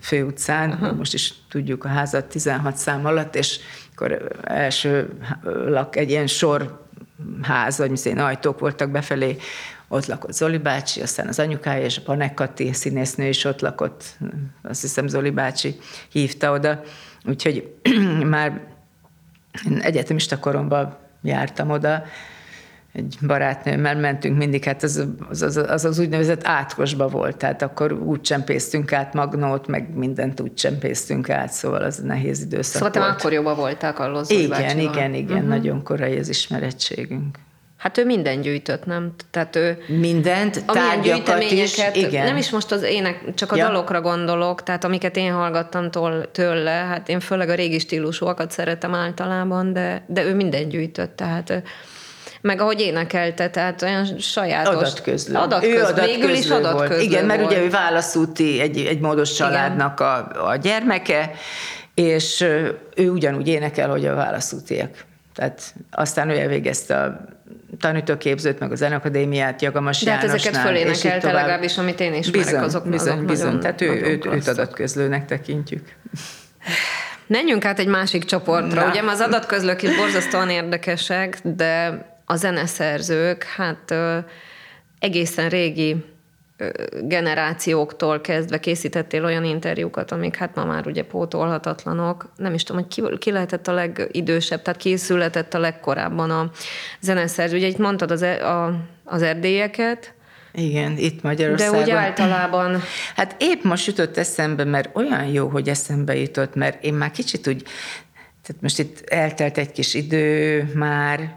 főutcán, Aha. most is tudjuk a házat 16 szám alatt, és akkor első lak egy ilyen sor ház, vagy mint ajtók voltak befelé, ott lakott Zoli bácsi, aztán az anyukája és a Panekkati színésznő is ott lakott, azt hiszem Zoli bácsi hívta oda, úgyhogy már egyetemista koromban jártam oda, egy barátnőmmel mentünk mindig, hát az az, az, az, az úgynevezett átkosba volt, tehát akkor úgy csempésztünk át magnót, meg mindent úgy csempésztünk át, szóval az nehéz időszak Szóval volt. akkor jobban voltál Kallós Zoli Igen, bácsival. igen, igen, uh-huh. nagyon korai az ismerettségünk. Hát ő minden gyűjtött, nem? Tehát ő Mindent, tárgyakat is, igen. nem is most az ének, csak a Ja. dalokra gondolok, tehát amiket én hallgattam tól, tőle, hát én főleg a régi stílusúakat szeretem általában, de, de ő minden gyűjtött, tehát meg ahogy énekelte, tehát olyan sajátos. Adatközlő. Adatközlő. Ő adatközlő Végül is adatközlő volt. Igen, mert volt. ugye ő válaszúti egy, egy módos családnak a, a gyermeke, és ő ugyanúgy énekel, hogy a válaszútiak. Tehát aztán ő elvégezte a tanítóképzőt, meg a Zenakadémiát, Jagamas De hát ezeket fölénekelte legalábbis, amit én ismerek, bizony, azok- bizony, azok bizony. nagyon- Tehát ő, nagyon őt, őt adatközlőnek tekintjük. Menjünk át egy másik csoportra. Na. Ugye az adatközlők is borzasztóan érdekesek, de a zeneszerzők, hát ö, egészen régi generációktól kezdve készítettél olyan interjúkat, amik hát ma már ugye pótolhatatlanok. Nem is tudom, hogy ki, ki lehetett a legidősebb, tehát ki született a legkorábban a zeneszerző. Ugye itt mondtad az, e- a, az erdélyeket, Igen, itt de Magyarországon. úgy általában Hát épp most jutott eszembe, mert olyan jó, hogy eszembe jutott, mert én már kicsit úgy, tehát most itt eltelt egy kis idő már,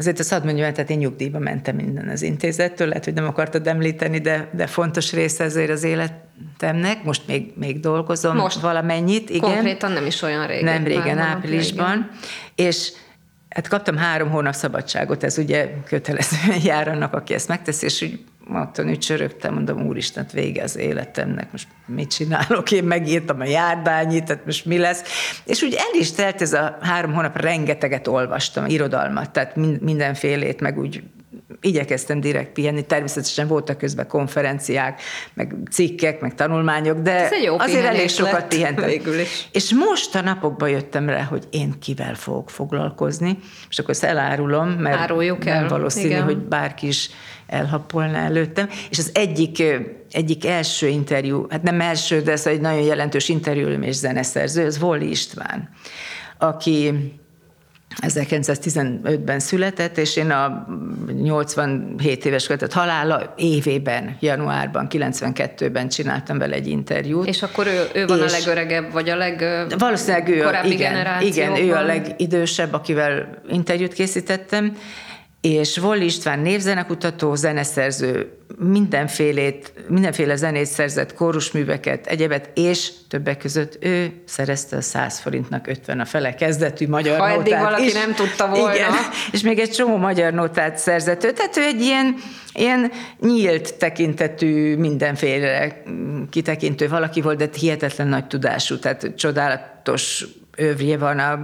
Azért azt hadd mondjam, tehát én nyugdíjba mentem minden az intézettől, lehet, hogy nem akartad említeni, de, de fontos része ezért az életemnek. Most még, még dolgozom Most. valamennyit, igen. konkrétan nem is olyan régen. Nem régen, áprilisban. És hát kaptam három hónap szabadságot, ez ugye kötelezően jár annak, aki ezt megteszi, és úgy otthon úgy csörögtem, mondom, úristen, vége az életemnek, most mit csinálok, én megírtam a járdányit, tehát most mi lesz. És úgy el is telt ez a három hónap, rengeteget olvastam, irodalmat, tehát min- mindenfélét, meg úgy igyekeztem direkt pihenni, természetesen voltak közben konferenciák, meg cikkek, meg tanulmányok, de azért elég sokat pihentem. végül is. És most a napokban jöttem rá, hogy én kivel fogok foglalkozni, és akkor ezt elárulom, mert Áruljuk nem el, valószínű, igen. hogy bárki is elhappolna előttem. És az egyik, egyik első interjú, hát nem első, de ez egy nagyon jelentős interjú és zeneszerző, az Volli István, aki 1915-ben született, és én a 87 éves követett halála évében, januárban, 92-ben csináltam vele egy interjút. És akkor ő, ő van És- a legöregebb, vagy a leg Valószínűleg ő a, korábbi igen, igen, ő a legidősebb, akivel interjút készítettem, és Volli István névzenekutató, zeneszerző, mindenfélét, mindenféle zenét szerzett, kórusműveket, egyebet, és többek között ő szerezte a 100 forintnak 50 a fele kezdetű magyar Ha eddig nótát. valaki is. nem tudta volna. Igen, és még egy csomó magyar nótát szerzett ő, tehát ő egy ilyen, ilyen nyílt tekintetű, mindenféle kitekintő valaki volt, de hihetetlen nagy tudású, tehát csodálatos övje van a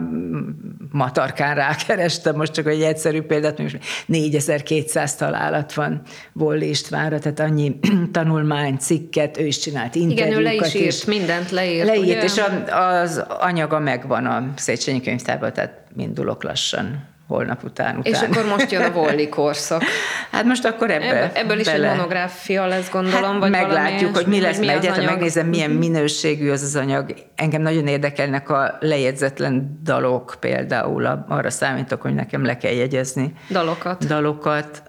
matarkán rákerestem, most csak egy egyszerű példát, most 4200 találat van Volli Istvánra, tehát annyi tanulmány, cikket, ő is csinált Igen, interjúkat ő le is írt, mindent leírt. Leírt, ugye? és a, az anyaga megvan a Széchenyi könyvtárban, tehát mindulok lassan holnap után. után. És akkor most jön a Volli korszak. Hát most akkor ebbe, Ebből, ebből is bele. egy monográfia lesz, gondolom, Hát vagy meglátjuk, hogy mi lesz, hogy mert egyáltalán megnézem, milyen minőségű az az anyag. Engem nagyon érdekelnek a lejegyzetlen dalok például, arra számítok, hogy nekem le kell jegyezni Dalokat. dalokat,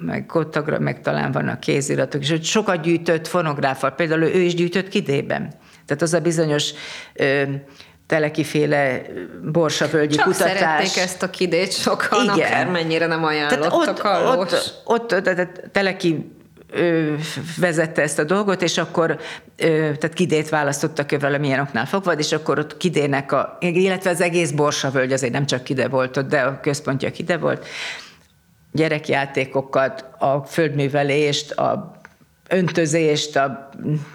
meg kottagra, meg talán vannak kéziratok, és hogy sokat gyűjtött fonográffal, például ő is gyűjtött kidében. Tehát az a bizonyos ö, telekiféle borsavölgyi Csak kutatás. szerették ezt a kidét sokan, Igen. akármennyire nem Tehát ajánlott a ott, ott, ott, tehát Teleki ő vezette ezt a dolgot, és akkor ö, tehát Kidét választottak ő valamilyen oknál fogva, és akkor ott Kidének a, illetve az egész Borsavölgy, azért nem csak Kide volt ott, de a központja Kide volt, gyerekjátékokat, a földművelést, a öntözést, a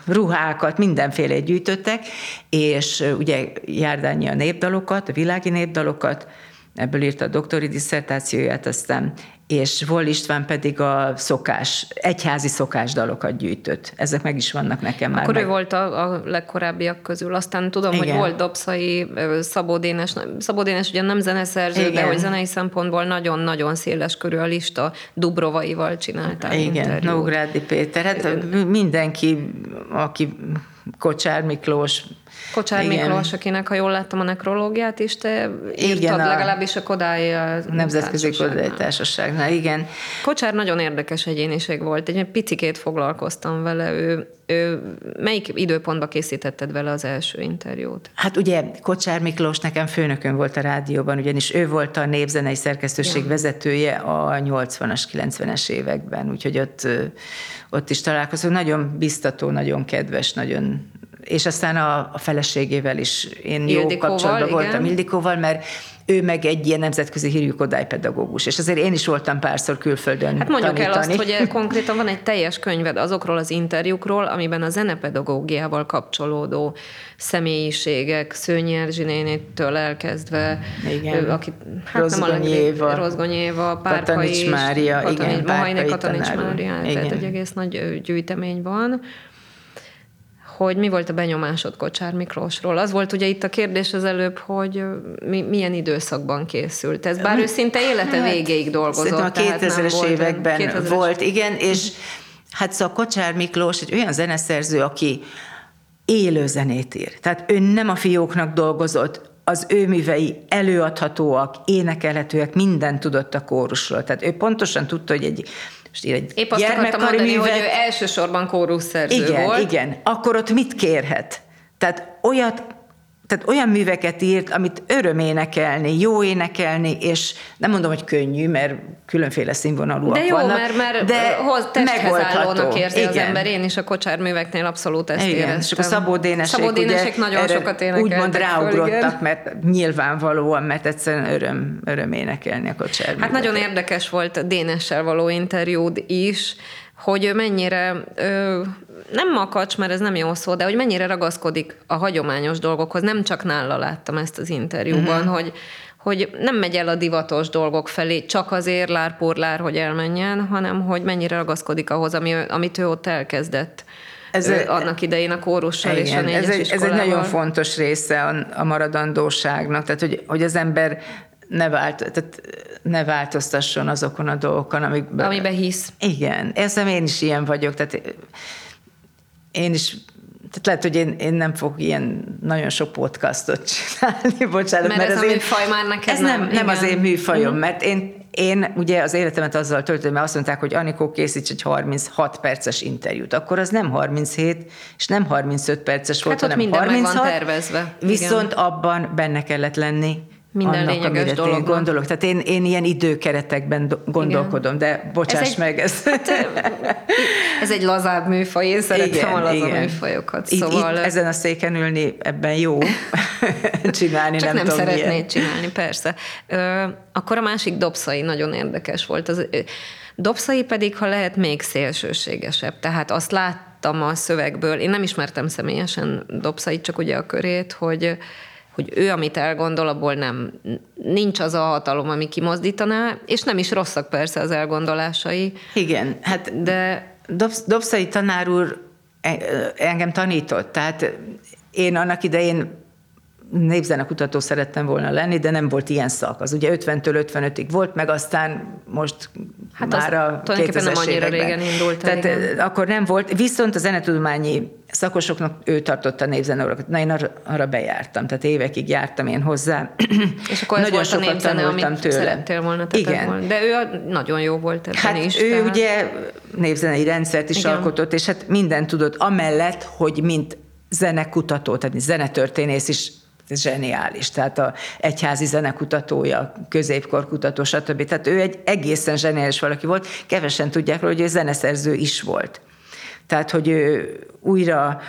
ruhákat, mindenféle gyűjtöttek, és ugye Járdányi a népdalokat, a világi népdalokat, ebből írta a doktori diszertációját aztán, és Vol István pedig a szokás, egyházi szokásdalokat gyűjtött. Ezek meg is vannak nekem már. Akkor meg. ő volt a, a legkorábbiak közül. Aztán tudom, Igen. hogy volt Dobszai, Szabó Dénes. Szabó Dénes ugye nem zeneszerző, de Igen. hogy zenei szempontból nagyon-nagyon széles körű a lista. Dubrovaival csináltál Igen. Nógrádi Péter. Hát mindenki, aki Kocsár Miklós. Kocsár Igen. Miklós, akinek, ha jól láttam a nekrológiát is, te írtad Igen, a- legalábbis a Kodály A Nemzetközi. Kodai Társaságnál, igen. Kocsár nagyon érdekes egyéniség volt. Egy picikét foglalkoztam vele. Ő, ő, melyik időpontban készítetted vele az első interjút? Hát ugye Kocsár Miklós nekem főnökön volt a rádióban, ugyanis ő volt a népzenei szerkesztőség Ja. vezetője a 80-as, 90-es években, úgyhogy ott, ott is találkozunk. Nagyon biztató, nagyon kedves, nagyon és aztán a, a feleségével is én jó kapcsolatban igen. voltam Ildikóval, mert ő meg egy ilyen nemzetközi hírű kodálypedagógus, és azért én is voltam párszor külföldön Hát mondjuk tanítani. el azt, hogy konkrétan van egy teljes könyved azokról az interjúkról, amiben a zenepedagógiával kapcsolódó személyiségek, Szőnyi Erzsi nénitől elkezdve, Igen. ő, aki, hát Rozgonyi Éva. Rozgonyi Éva, Párkai Katanics is, Mária, igen, Katanics, Mahajné Párkai Katanics. Mária, tehát Igen. egy egész nagy gyűjtemény van hogy mi volt a benyomásod Kocsár Miklósról. Az volt ugye itt a kérdés az előbb, hogy mi, milyen időszakban készült ez. Bár ő szinte élete végéig dolgozott. Hát, a tehát nem 2000-es volt- években 2000-es volt, igen, és hát szóval Kocsár Miklós egy olyan zeneszerző, aki élő zenét ír. Tehát ő nem a fióknak dolgozott, az ő művei előadhatóak, énekelhetőek, mindent tudott a kórusról. Tehát ő pontosan tudta, hogy egy, most ír egy Épp azt akartam mondani, művet, hogy ő elsősorban kórusszerző igen, volt. igen. Akkor ott mit kérhet? Tehát olyat, tehát olyan műveket írt, amit öröm énekelni, jó énekelni, és nem mondom, hogy könnyű, mert különféle színvonalúak De jó, vannak, mert, mert de hoz megoldható. érzi az Igen. ember. Én is a kocsár műveknél abszolút ezt Igen, éreztem. és Dénesek, Szabó Dénesek ugye, nagyon sokat énekeltek. Úgymond föl, ráugrottak, igen. mert nyilvánvalóan, mert egyszerűen öröm, öröm énekelni a kocsár Hát nagyon érdekes volt a Dénessel való interjúd is, hogy ő mennyire, ö, nem makacs, mert ez nem jó szó, de hogy mennyire ragaszkodik a hagyományos dolgokhoz. Nem csak nála láttam ezt az interjúban, uh-huh. hogy hogy nem megy el a divatos dolgok felé csak azért lárpórlár, hogy elmenjen, hanem hogy mennyire ragaszkodik ahhoz, ami, amit ő ott elkezdett. Ez Ez- annak idején a kórussal és a Igen, négyes ez egy, ez egy nagyon fontos része a, a maradandóságnak, tehát hogy, hogy az ember ne, vált, tehát ne változtasson azokon a dolgokon, amikben... Amiben hisz. Igen, érzem, én is ilyen vagyok, tehát én is tehát lehet, hogy én, én nem fogok ilyen nagyon sok podcastot csinálni, bocsánat. Mert ez az a én- műfaj már neked ez nem, nem, nem az igen. én műfajom, mert én, én ugye az életemet azzal töltöm, mert azt mondták, hogy Anikó készíts egy 36 perces interjút. Akkor az nem 37, és nem 35 perces volt, Hát hanem minden meg van 36. tervezve. Viszont abban benne kellett lenni Minden annak, lényeges dolognak. gondolok. Tehát én, én ilyen időkeretekben do- gondolkodom, de bocsáss Ez egy- meg, ez... Ez egy lazább műfaj, én szeretem a laza műfajokat. Itt, Szóval itt, ezen a széken ülni ebben jó csinálni, Csak nem, nem, szeretnéd milyen. csinálni, persze. Ö, akkor a másik dobszai nagyon érdekes volt. Az, dobszai pedig, ha lehet, még szélsőségesebb. Tehát azt láttam a szövegből, én nem ismertem személyesen dobszait, csak ugye a körét, hogy hogy ő, amit elgondol, abból nem, nincs az a hatalom, ami kimozdítaná, és nem is rosszak persze az elgondolásai, Igen, hát de Dobsz, Dobszai tanár úr e- engem tanított, tehát én annak idején népzenekutató szerettem volna lenni, de nem volt ilyen szak. Az ugye 50-től 55-ig volt, meg aztán most Hát már a tulajdonképpen nem 2000-es annyira régen indult Tehát igen. akkor nem volt, viszont a zenetudományi szakosoknak ő tartotta a népzeneórakat. Na én arra, arra bejártam, tehát évekig jártam én hozzá. És akkor ez Nagyon volt a sokat népzene, tanultam amit tőle. szerettél volna Igen. volna. De ő a, nagyon jó volt ebben Hát is. ő tehát- ugye névzenei rendszert is Igen. alkotott, és hát mindent tudott, amellett, hogy mint zenekutató, tehát mint zenetörténész is zseniális, tehát a egyházi zenekutatója, középkorkutató, stb. Tehát ő egy egészen zseniális valaki volt, kevesen tudják róla, hogy ő zeneszerző is volt. Tehát, hogy ő újra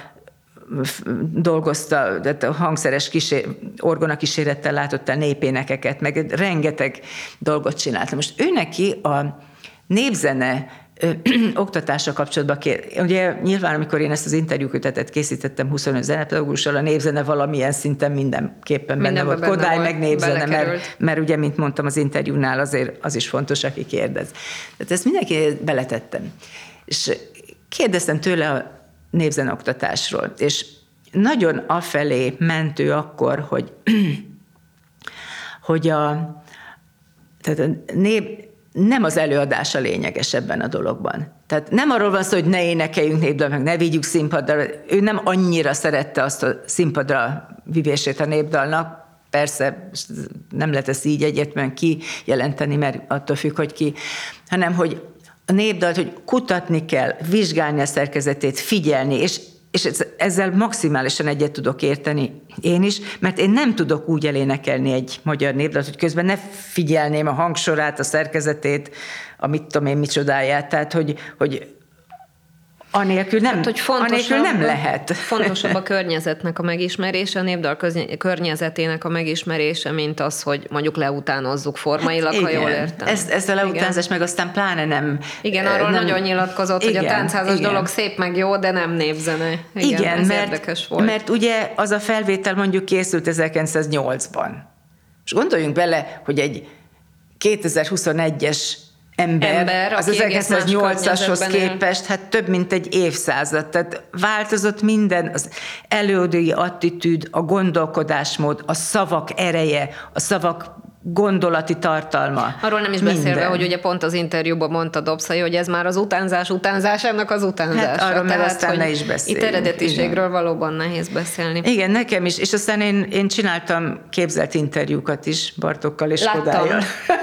dolgozta, tehát a hangszeres kísér, orgona kísérettel látott el népénekeket, meg rengeteg dolgot csinált. Most ő neki a népzene ö, oktatása kapcsolatban kér. Ugye nyilván, amikor én ezt az interjúkötetet készítettem 25 zenepedagógussal, a népzene valamilyen szinten mindenképpen benne Mindenbe volt. Kodály meg népzene, mert, mert ugye, mint mondtam az interjúnál, azért az is fontos, aki kérdez. Tehát ezt mindenki beletettem. És kérdeztem tőle a népzeneoktatásról, és nagyon afelé ment ő akkor, hogy, hogy a, tehát a nép, nem az előadás a lényeges ebben a dologban. Tehát nem arról van szó, hogy ne énekeljünk népdal, meg ne vigyük színpadra. Ő nem annyira szerette azt a színpadra vivését a népdalnak, Persze nem lehet ezt így egyértelműen kijelenteni, mert attól függ, hogy ki, hanem hogy a népdalt, hogy kutatni kell, vizsgálni a szerkezetét, figyelni, és és ez- ezzel maximálisan egyet tudok érteni én is, mert én nem tudok úgy elénekelni egy magyar népdalt, hogy közben ne figyelném a hangsorát, a szerkezetét, a mit tudom én micsodáját, tehát hogy, hogy Anélkül nem, Hát, hogy anélkül nem lehet. Fontosabb a környezetnek a megismerése, a népdal környezetének a megismerése, mint az, hogy mondjuk leutánozzuk formailag, hát, ha jól értem. Ez, ez a leutánzás meg aztán pláne nem... Igen, arról nem, nagyon nyilatkozott, igen, hogy a táncházas igen. dolog szép meg jó, de nem népzene. Igen, igen mert, érdekes volt. Mert ugye az a felvétel mondjuk készült 1908-ban. És gondoljunk bele, hogy egy 2021-es ember, ember az 1908-ashoz képest, hát több mint egy évszázad. Tehát változott minden, az előadói attitűd, a gondolkodásmód, a szavak ereje, a szavak gondolati tartalma. Arról nem is minden. beszélve, hogy ugye pont az interjúban mondta Dobszai, hogy ez már az utánzás utánzásának az utánzása. Hát arról Tehát, aztán ne is beszélni. Itt eredetiségről Igen. valóban nehéz beszélni. Igen, nekem is. És aztán én, én csináltam képzelt interjúkat is Bartokkal és Láttam. Kodályal.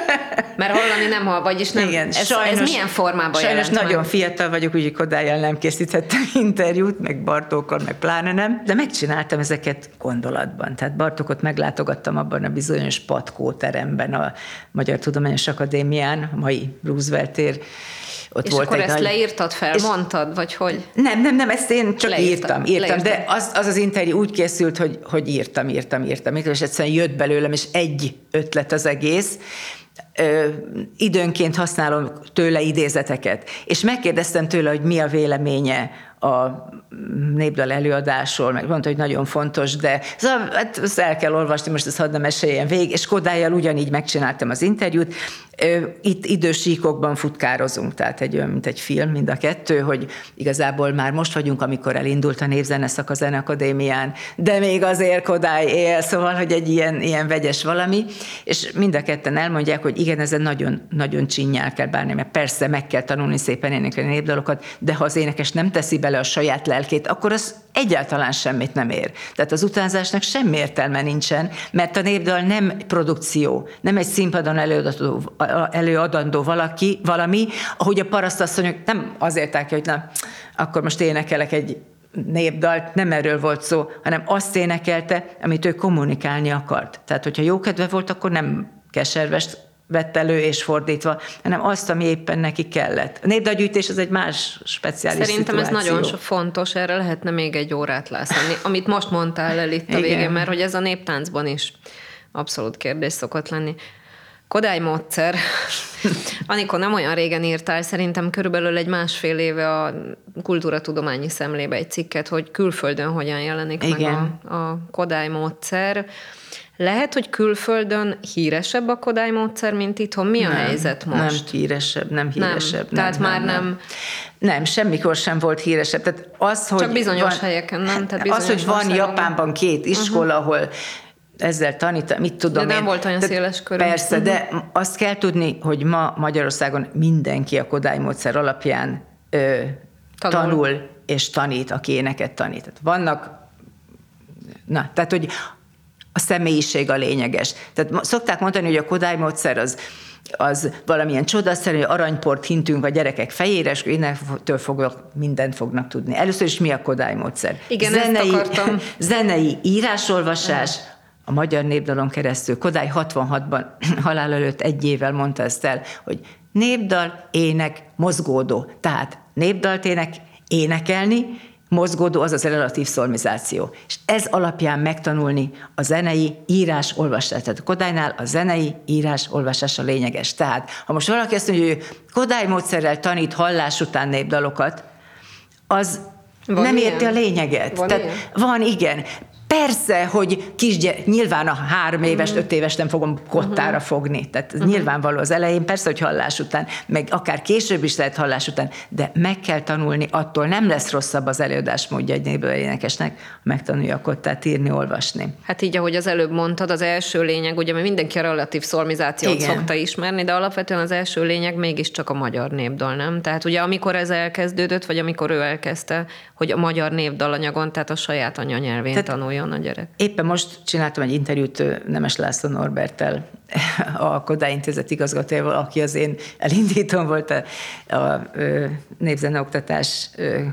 Mert hallani nem hall, vagyis nem. Igen, ez, sajnos, ez milyen formában Sajnos nagyon meg? fiatal vagyok, úgyhogy Kodályal nem készíthettem interjút, meg Bartókkal, meg pláne nem, de megcsináltam ezeket gondolatban. Tehát Bartókot meglátogattam abban a bizonyos patkóteremben, a Magyar Tudományos Akadémián, a mai Roosevelt tér, ott és volt akkor egy ezt nagy... leírtad fel, és mondtad, vagy hogy? Nem, nem, nem, ezt én csak leírtam, írtam, írtam, de az, az az interjú úgy készült, hogy, hogy írtam, írtam, írtam, írtam, és egyszerűen jött belőlem, és egy ötlet az egész, ö, időnként használom tőle idézeteket, és megkérdeztem tőle, hogy mi a véleménye a népdal előadásról, meg mondta, hogy nagyon fontos, de szóval, hát ezt el kell olvasni, most ezt hadd nem meséljen végig, és Kodályjal ugyanígy megcsináltam az interjút. Itt idősíkokban futkározunk, tehát egy olyan, mint egy film, mind a kettő, hogy igazából már most vagyunk, amikor elindult a névzeneszak a Zeneakadémián, de még azért Kodály él, szóval, hogy egy ilyen, ilyen vegyes valami, és mind a ketten elmondják, hogy igen, ezen nagyon, nagyon csinyál kell bánni, mert persze meg kell tanulni szépen énekelni népdalokat, de ha az énekes nem teszi bele a saját lelkét, akkor az egyáltalán semmit nem ér. Tehát az utánzásnak semmi értelme nincsen, mert a népdal nem produkció, nem egy színpadon előadandó, előadandó valaki, valami, ahogy a parasztasszonyok nem azért állják, hogy na, akkor most énekelek egy népdalt, nem erről volt szó, hanem azt énekelte, amit ő kommunikálni akart. Tehát, hogyha jó kedve volt, akkor nem keservest vett elő, és fordítva, hanem azt, ami éppen neki kellett. A népdagyűjtés az egy más speciális Szerintem szituáció. ez nagyon fontos, erre lehetne még egy órát lászni, amit most mondtál el itt a végén, Igen. mert hogy ez a néptáncban is abszolút kérdés szokott lenni. Kodály módszer. Anikor nem olyan régen írtál, szerintem körülbelül egy másfél éve a kultúratudományi szemlébe egy cikket, hogy külföldön hogyan jelenik Igen. meg a, a Kodály módszer. Lehet, hogy külföldön híresebb a Kodály módszer, mint itthon? Mi a nem, helyzet most? Nem híresebb, nem híresebb. Nem, tehát nem, már nem, nem. Nem, semmikor sem volt híresebb. Tehát az, hogy Csak bizonyos van, helyeken, nem? Tehát az, hogy van Japánban két iskola, uh-huh. ahol ezzel tanít, mit tudom De nem én. volt olyan széles körű. Persze, uh-huh. de azt kell tudni, hogy ma Magyarországon mindenki a Kodály módszer alapján ö, tanul. tanul és tanít, aki éneket tanít. Tehát vannak, na, tehát hogy a személyiség a lényeges. Tehát szokták mondani, hogy a Kodály módszer az az valamilyen csodaszerű aranyport hintünk a gyerekek fejére, és innentől fogva mindent fognak tudni. Először is mi a Kodály módszer? Igen, zenei, ezt akartam. Zenei írásolvasás, a magyar népdalon keresztül. Kodály 66-ban halál előtt egy évvel mondta ezt el, hogy népdal, ének, mozgódó. Tehát népdalt ének, énekelni, mozgódó az az relatív szolmizáció. És ez alapján megtanulni a zenei írás olvasás. Tehát a Kodálynál a zenei írás olvasás a lényeges. Tehát ha most valaki azt mondja, hogy Kodály módszerrel tanít hallás után népdalokat, az van nem ilyen? érti a lényeget. Van, Tehát ilyen? van, igen. Persze, hogy kisgyere, nyilván a három éves, uh-huh. öt éves nem fogom kottára uh-huh. fogni. Tehát uh-huh. nyilvánvaló az elején, persze, hogy hallás után, meg akár később is lehet hallás után, de meg kell tanulni, attól nem lesz rosszabb az előadás módja egy énekesnek, megtanulja a kottát írni, olvasni. Hát így, ahogy az előbb mondtad, az első lényeg, ugye, mindenki a relatív szolmizációt Igen. szokta ismerni, de alapvetően az első lényeg mégiscsak a magyar népdal, nem? Tehát ugye amikor ez elkezdődött, vagy amikor ő elkezdte, hogy a magyar népdalanyagon, tehát a saját anyanyelvén tehát tanuljon a gyerek. Éppen most csináltam egy interjút Nemes László Norbertel, a Kodály Intézet igazgatójával, aki az én elindítom volt a, a népzeneoktatás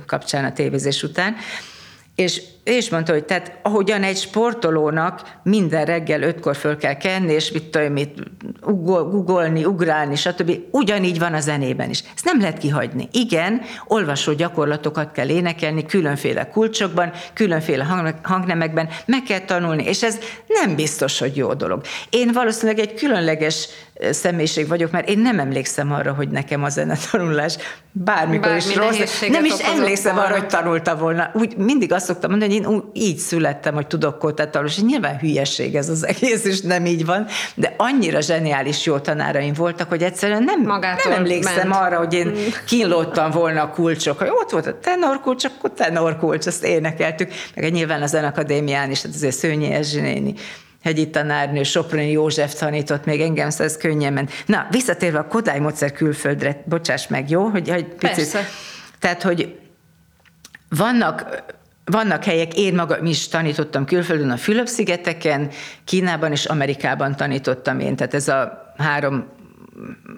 kapcsán a tévézés után, és és mondta, hogy tehát ahogyan egy sportolónak minden reggel ötkor föl kell kenni, és mit tudom, mit ugolni, ugrálni, stb. Ugyanígy van a zenében is. Ezt nem lehet kihagyni. Igen, olvasó gyakorlatokat kell énekelni különféle kulcsokban, különféle hangnemekben, meg kell tanulni, és ez nem biztos, hogy jó dolog. Én valószínűleg egy különleges személyiség vagyok, mert én nem emlékszem arra, hogy nekem a zenetanulás bármikor Bármi is rossz. Nem is emlékszem arra, hogy tanulta volna. Úgy mindig azt szoktam mondani, hogy én így születtem, hogy tudok kótát tanulni, és nyilván hülyeség ez az egész, és nem így van, de annyira zseniális jó tanáraim voltak, hogy egyszerűen nem, nem emlékszem ment. arra, hogy én mm. kínlódtam volna a kulcsok. Hogy ott volt a tenorkulcs, akkor tenorkulcs, azt énekeltük, meg nyilván a Zenakadémián is, hát azért Szőnyi Erzsi néni hegyi tanárnő, Soproni József tanított még engem, szóval ez könnyen ment. Na, visszatérve a Kodály módszer külföldre, bocsáss meg, jó? Hogy, hogy picit, Persze. Tehát, hogy vannak vannak helyek, én magam is tanítottam külföldön a Fülöp-szigeteken, Kínában és Amerikában tanítottam én, tehát ez a három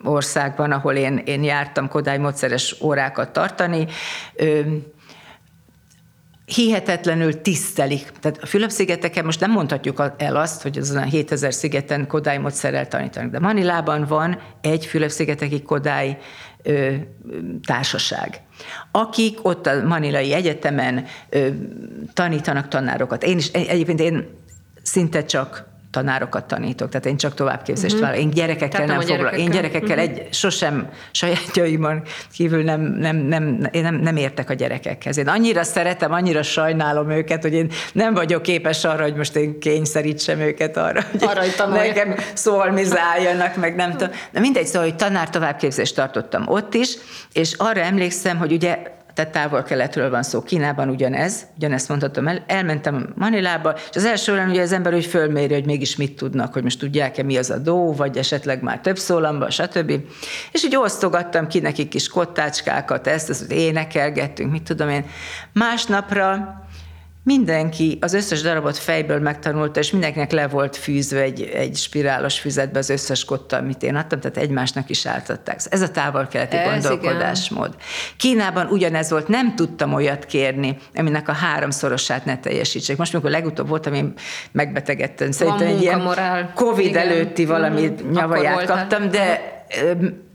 országban, ahol én, én jártam Kodály módszeres órákat tartani hihetetlenül tisztelik. Tehát a Fülöp-szigeteken most nem mondhatjuk el azt, hogy azon a 7000 szigeten Kodály módszerrel tanítanak, de Manilában van egy Fülöp-szigeteki Kodály ö, társaság, akik ott a Manilai Egyetemen ö, tanítanak tanárokat. Én is, egyébként én szinte csak tanárokat tanítok, tehát én csak továbbképzést uh-huh. Én gyerekekkel tehát nem, nem foglalkozom. Én gyerekekkel uh-huh. egy, sosem sajátjaimon kívül nem, nem, nem, én nem, nem értek a gyerekekhez. Én annyira szeretem, annyira sajnálom őket, hogy én nem vagyok képes arra, hogy most én kényszerítsem őket arra, hogy, arra, hogy nekem szolmizáljanak, meg nem tudom. De mindegy, szóval, hogy tanár továbbképzést tartottam ott is, és arra emlékszem, hogy ugye tehát távol-keletről van szó. Kínában ugyanez, ugyanezt mondhatom el. Elmentem Manilába, és az első olyan ugye az ember úgy fölméri, hogy mégis mit tudnak, hogy most tudják-e mi az a dó, vagy esetleg már több szólamba, stb. És úgy osztogattam ki nekik kis kottácskákat, ezt, ezt énekelgettünk, mit tudom én. Másnapra mindenki az összes darabot fejből megtanulta, és mindenkinek le volt fűzve egy, egy spirálos füzetbe az összes kotta, amit én adtam, tehát egymásnak is átadták. Ez a távol-keleti gondolkodásmód. Igen. Kínában ugyanez volt, nem tudtam olyat kérni, aminek a háromszorosát ne teljesítsék. Most, amikor legutóbb voltam, én megbetegedtem. Szerintem egy ilyen Covid igen. előtti valami mm-hmm. nyavaját kaptam, de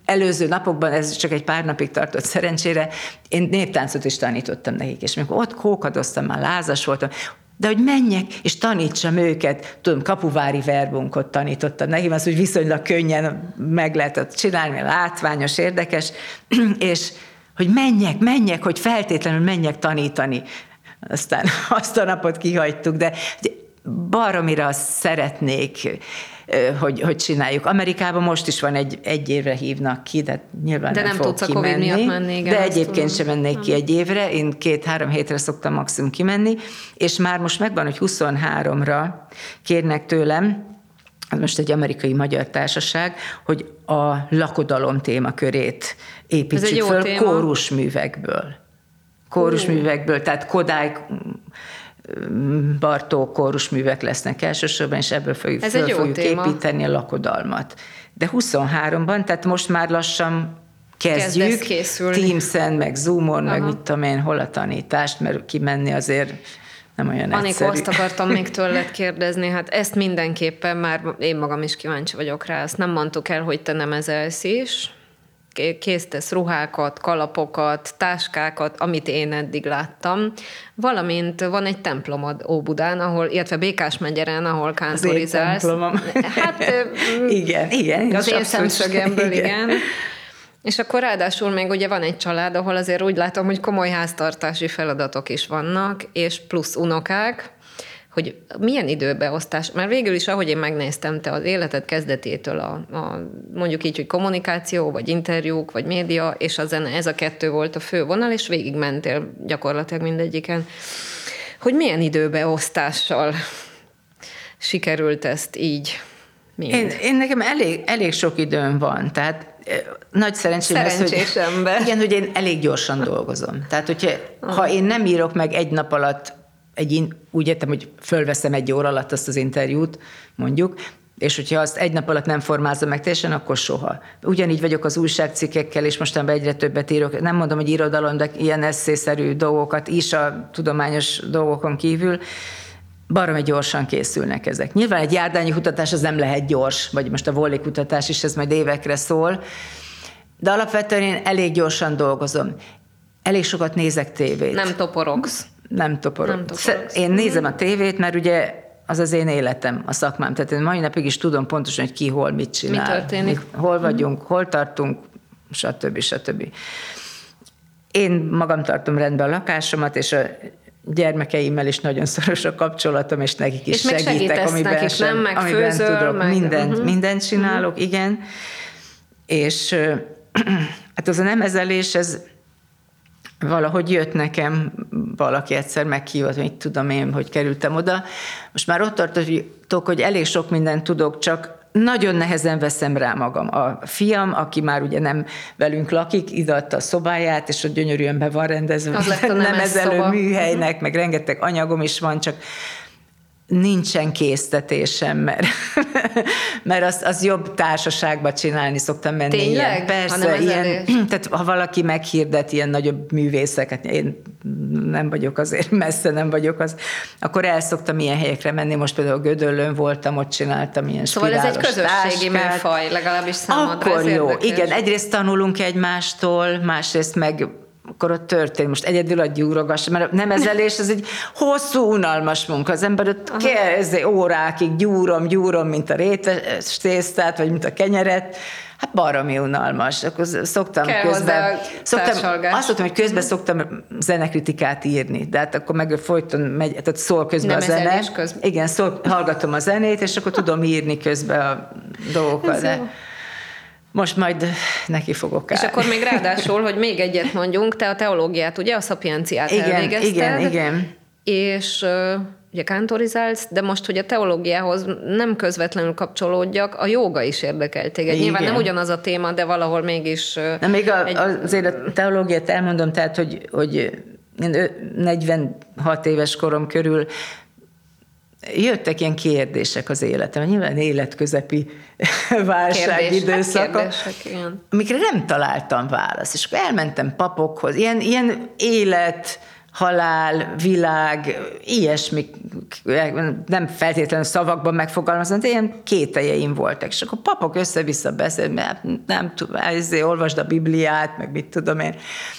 előző napokban, ez csak egy pár napig tartott szerencsére, én néptáncot is tanítottam nekik, és amikor ott kókadoztam, már lázas voltam, de hogy menjek és tanítsam őket, tudom, kapuvári verbunkot tanítottam nekik, az úgy viszonylag könnyen meg lehetett csinálni, látványos, érdekes, és hogy menjek, menjek, hogy feltétlenül menjek tanítani. Aztán azt a napot kihagytuk, de baromira szeretnék hogy, hogy csináljuk. Amerikában most is van egy, egy évre hívnak ki, de nyilván de nem, nem tudsz a Covid miatt menni. Igen, de egyébként sem mennék ki egy évre, én két-három hétre szoktam maximum kimenni, és már most megvan, hogy 23-ra kérnek tőlem, most egy amerikai magyar társaság, hogy a lakodalom témakörét építsük föl téma. kórusművekből. Kórusművekből, tehát Kodály Bartók kórusművek lesznek elsősorban, és ebből fogjuk, Ez föl fogjuk téma. építeni a lakodalmat. De 23-ban, tehát most már lassan kezdjük, Teams-en, meg Zoom-on, Aha. meg mit tudom én, hol a tanítást, mert kimenni azért nem olyan Anikó, egyszerű. azt akartam még tőled kérdezni, hát ezt mindenképpen már én magam is kíváncsi vagyok rá, ezt nem mondtuk el, hogy te nem ezelsz is, készítesz ruhákat, kalapokat, táskákat, amit én eddig láttam, valamint van egy templomod Óbudán, ahol, illetve Békás megyeren, ahol kántorizálsz. Hát igen, igen. Az én szemszögemből, igen. igen. És akkor ráadásul még ugye van egy család, ahol azért úgy látom, hogy komoly háztartási feladatok is vannak, és plusz unokák, hogy milyen időbeosztás, mert végül is, ahogy én megnéztem, te az életed kezdetétől a, a mondjuk így, hogy kommunikáció, vagy interjúk, vagy média, és a zene, ez a kettő volt a fő vonal, és végig mentél gyakorlatilag mindegyiken. Hogy milyen időbeosztással sikerült ezt így mind? Én, én nekem elég, elég sok időm van, tehát nagy szerencsém lesz, hogy, ember. igen, hogy én elég gyorsan dolgozom. Tehát, hogyha ha én nem írok meg egy nap alatt egy, úgy értem, hogy fölveszem egy óra alatt azt az interjút, mondjuk, És hogyha azt egy nap alatt nem formázom meg teljesen, akkor soha. Ugyanígy vagyok az újságcikkekkel, és mostanában egyre többet írok. Nem mondom, hogy irodalom, de ilyen eszészerű dolgokat is a tudományos dolgokon kívül baromi gyorsan készülnek ezek. Nyilván egy járdányi kutatás az nem lehet gyors, vagy most a volli kutatás is, ez majd évekre szól, de alapvetően én elég gyorsan dolgozom. Elég sokat nézek tévét. Nem toporogsz. Nem toporog. Nem toporogsz. Én nézem a tévét, mert ugye az az én életem, a szakmám. Tehát én mai napig is tudom pontosan, hogy ki hol mit csinál. Mi történik. Mi, hol vagyunk, hol tartunk, stb. stb. Én magam tartom rendben a lakásomat, és a gyermekeimmel is nagyon szoros a kapcsolatom, és nekik is És segítek, amiben, nekik, sem, nem? Meg amiben főzöl, tudok. meg- Mindent, Mhm. mindent csinálok, igen. És hát az a nemezelés, ez valahogy jött nekem, valaki egyszer meghívott, hogy tudom én, hogy kerültem oda. Most már ott tartok, hogy elég sok mindent tudok, csak nagyon nehezen veszem rá magam. A fiam, aki már ugye nem velünk lakik, ideadta a szobáját, és ott gyönyörűen be van rendezve. Az lett a nem ezelő műhelynek, meg rengeteg anyagom is van, csak nincsen késztetésem, mert, mert az, az jobb társaságba csinálni szoktam menni. Tényleg? Ilyen. Persze, Ha ilyen, tehát ha valaki meghirdet ilyen nagyobb művészeket, én nem vagyok azért, messze nem vagyok az, akkor el szoktam ilyen helyekre menni, most például Gödöllön voltam, ott csináltam ilyen Szóval ez egy közösségi táskát. műfaj, legalábbis számodra. Akkor ez jó. érdekes. Igen, egyrészt tanulunk egymástól, másrészt meg akkor ott történik. Most egyedül a gyúrogas, mert a nemezelés ez egy hosszú, unalmas munka. Az ember ott kezd órákig gyúrom, gyúrom, mint a rétes tésztát, vagy mint a kenyeret. Hát baromi unalmas. Akkor szoktam Kell közben... Szoktam, azt mondtam, hogy közben szoktam zenekritikát írni, de hát akkor meg folyton megy, tehát szól közben a zene. Közben. Igen, szól, hallgatom a zenét, és akkor tudom írni közben a dolgokat. Ez De jó. Most majd neki fogok És állni. akkor még ráadásul, hogy még egyet mondjunk, te a teológiát, ugye, a szapienciát Igen, elvégezted. igen, igen. És ugye kántorizálsz, de most, hogy a teológiához nem közvetlenül kapcsolódjak, a joga is érdekel téged. Igen. Nyilván nem ugyanaz a téma, de valahol mégis... Na még a, egy- azért a teológiát elmondom, tehát, hogy, hogy én ö- 46 éves korom körül jöttek ilyen kérdések az életem, nyilván életközepi válság időszaka, Hát amikre nem találtam választ. És akkor elmentem papokhoz, ilyen, ilyen élet, halál, világ, ilyesmi, nem feltétlenül szavakban megfogalmazom, de ilyen kételjeim voltak. És akkor papok össze-vissza beszél, mert nem tudom, ezért olvasd a Bibliát, meg mit tudom én.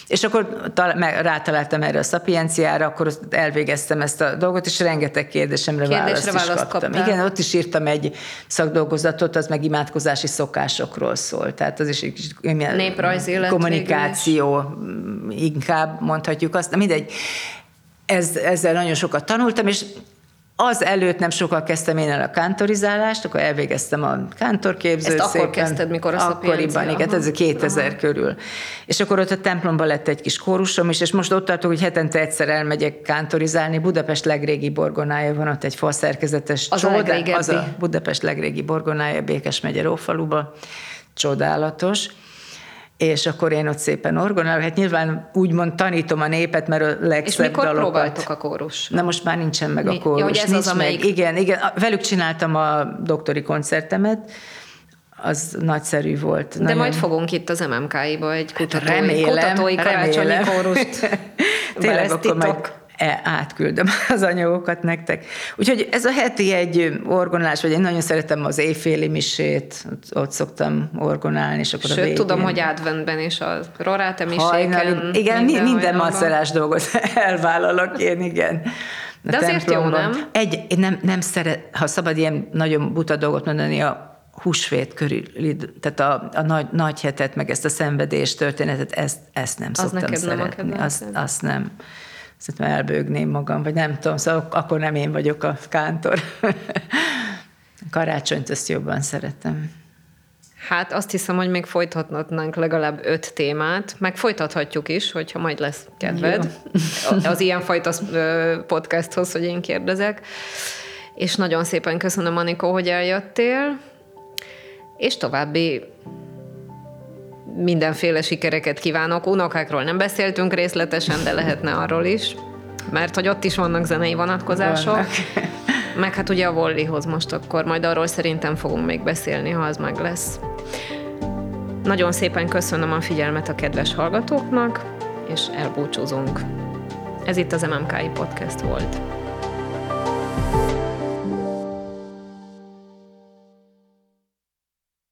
És akkor tal- meg rátaláltam erre a szapienciára, akkor elvégeztem ezt a dolgot, és rengeteg kérdésemre, Kérdésre választ is választ kaptam. kaptál. Igen, ott is írtam egy szakdolgozatot, az meg imádkozási szokásokról szól. Tehát az is egy kis kommunikáció, inkább mondhatjuk azt, de mindegy. Ez, ezzel nagyon sokat tanultam, és az előtt nem sokkal kezdtem én el a kántorizálást, akkor elvégeztem a kántorképzőt. Ezt akkor kezdted, mikor a Akkoriban, szapiencia, igen, aha. ez a 2000 körül. És akkor ott a templomban lett egy kis kórusom is, és most ott tartok, hogy hetente egyszer elmegyek kántorizálni. Budapest legrégi borgonája van, ott egy falszerkezetes Az a csodá-. Az a Budapest legrégi borgonája, Békes megye Rófaluba. Csodálatos. És akkor én ott szépen orgonálok. Hát nyilván úgymond tanítom a népet, mert a legszebb És mikor dalokat. próbáltok a kórus? Na most már nincsen meg Mi? a kórus. Ja, hogy ez nincs az, meg. amelyik- Igen, igen. Velük csináltam a doktori koncertemet, az nagyszerű volt. De majd fogunk itt az MMK-iba egy kutatói, remélem, kutatói karácsonyi remélem. kórust Tényleg akkor majd átküldöm az anyagokat nektek. Úgyhogy ez a heti egy orgonálás, vagy én nagyon szeretem az éjféli misét, ott, szoktam orgonálni, és akkor a Sőt, végén... tudom, hogy adventben is a roráte Hajnali, miséken. igen, minden, minden macerás dolgot elvállalok én, igen. A De azért jó, nem? Egy, nem, nem szeret, ha szabad ilyen nagyon buta dolgot mondani, a húsvét körül, tehát a, a nagy, nagy hetet, meg ezt a szenvedés történetet, ezt, ezt nem Az szoktam neked nem a szeretni. azt, azt nem. Szerintem elbőgném magam, vagy nem tudom, szóval akkor nem én vagyok a kántor. Karácsonyt azt jobban szeretem. Hát azt hiszem, hogy még folytatnánk legalább öt témát, meg folytathatjuk is, hogyha majd lesz kedved az ilyenfajta podcasthoz, hogy én kérdezek. És nagyon szépen köszönöm, Anikó, hogy eljöttél, és további mindenféle sikereket kívánok. Unokákról nem beszéltünk részletesen, de lehetne arról is, mert hogy ott is vannak zenei vonatkozások. Vannak. Meg hát ugye a Vollihoz most akkor, majd arról szerintem fogunk még beszélni, ha az meg lesz. Nagyon szépen köszönöm a figyelmet a kedves hallgatóknak, és elbúcsúzunk. Ez itt az MMKI Podcast volt.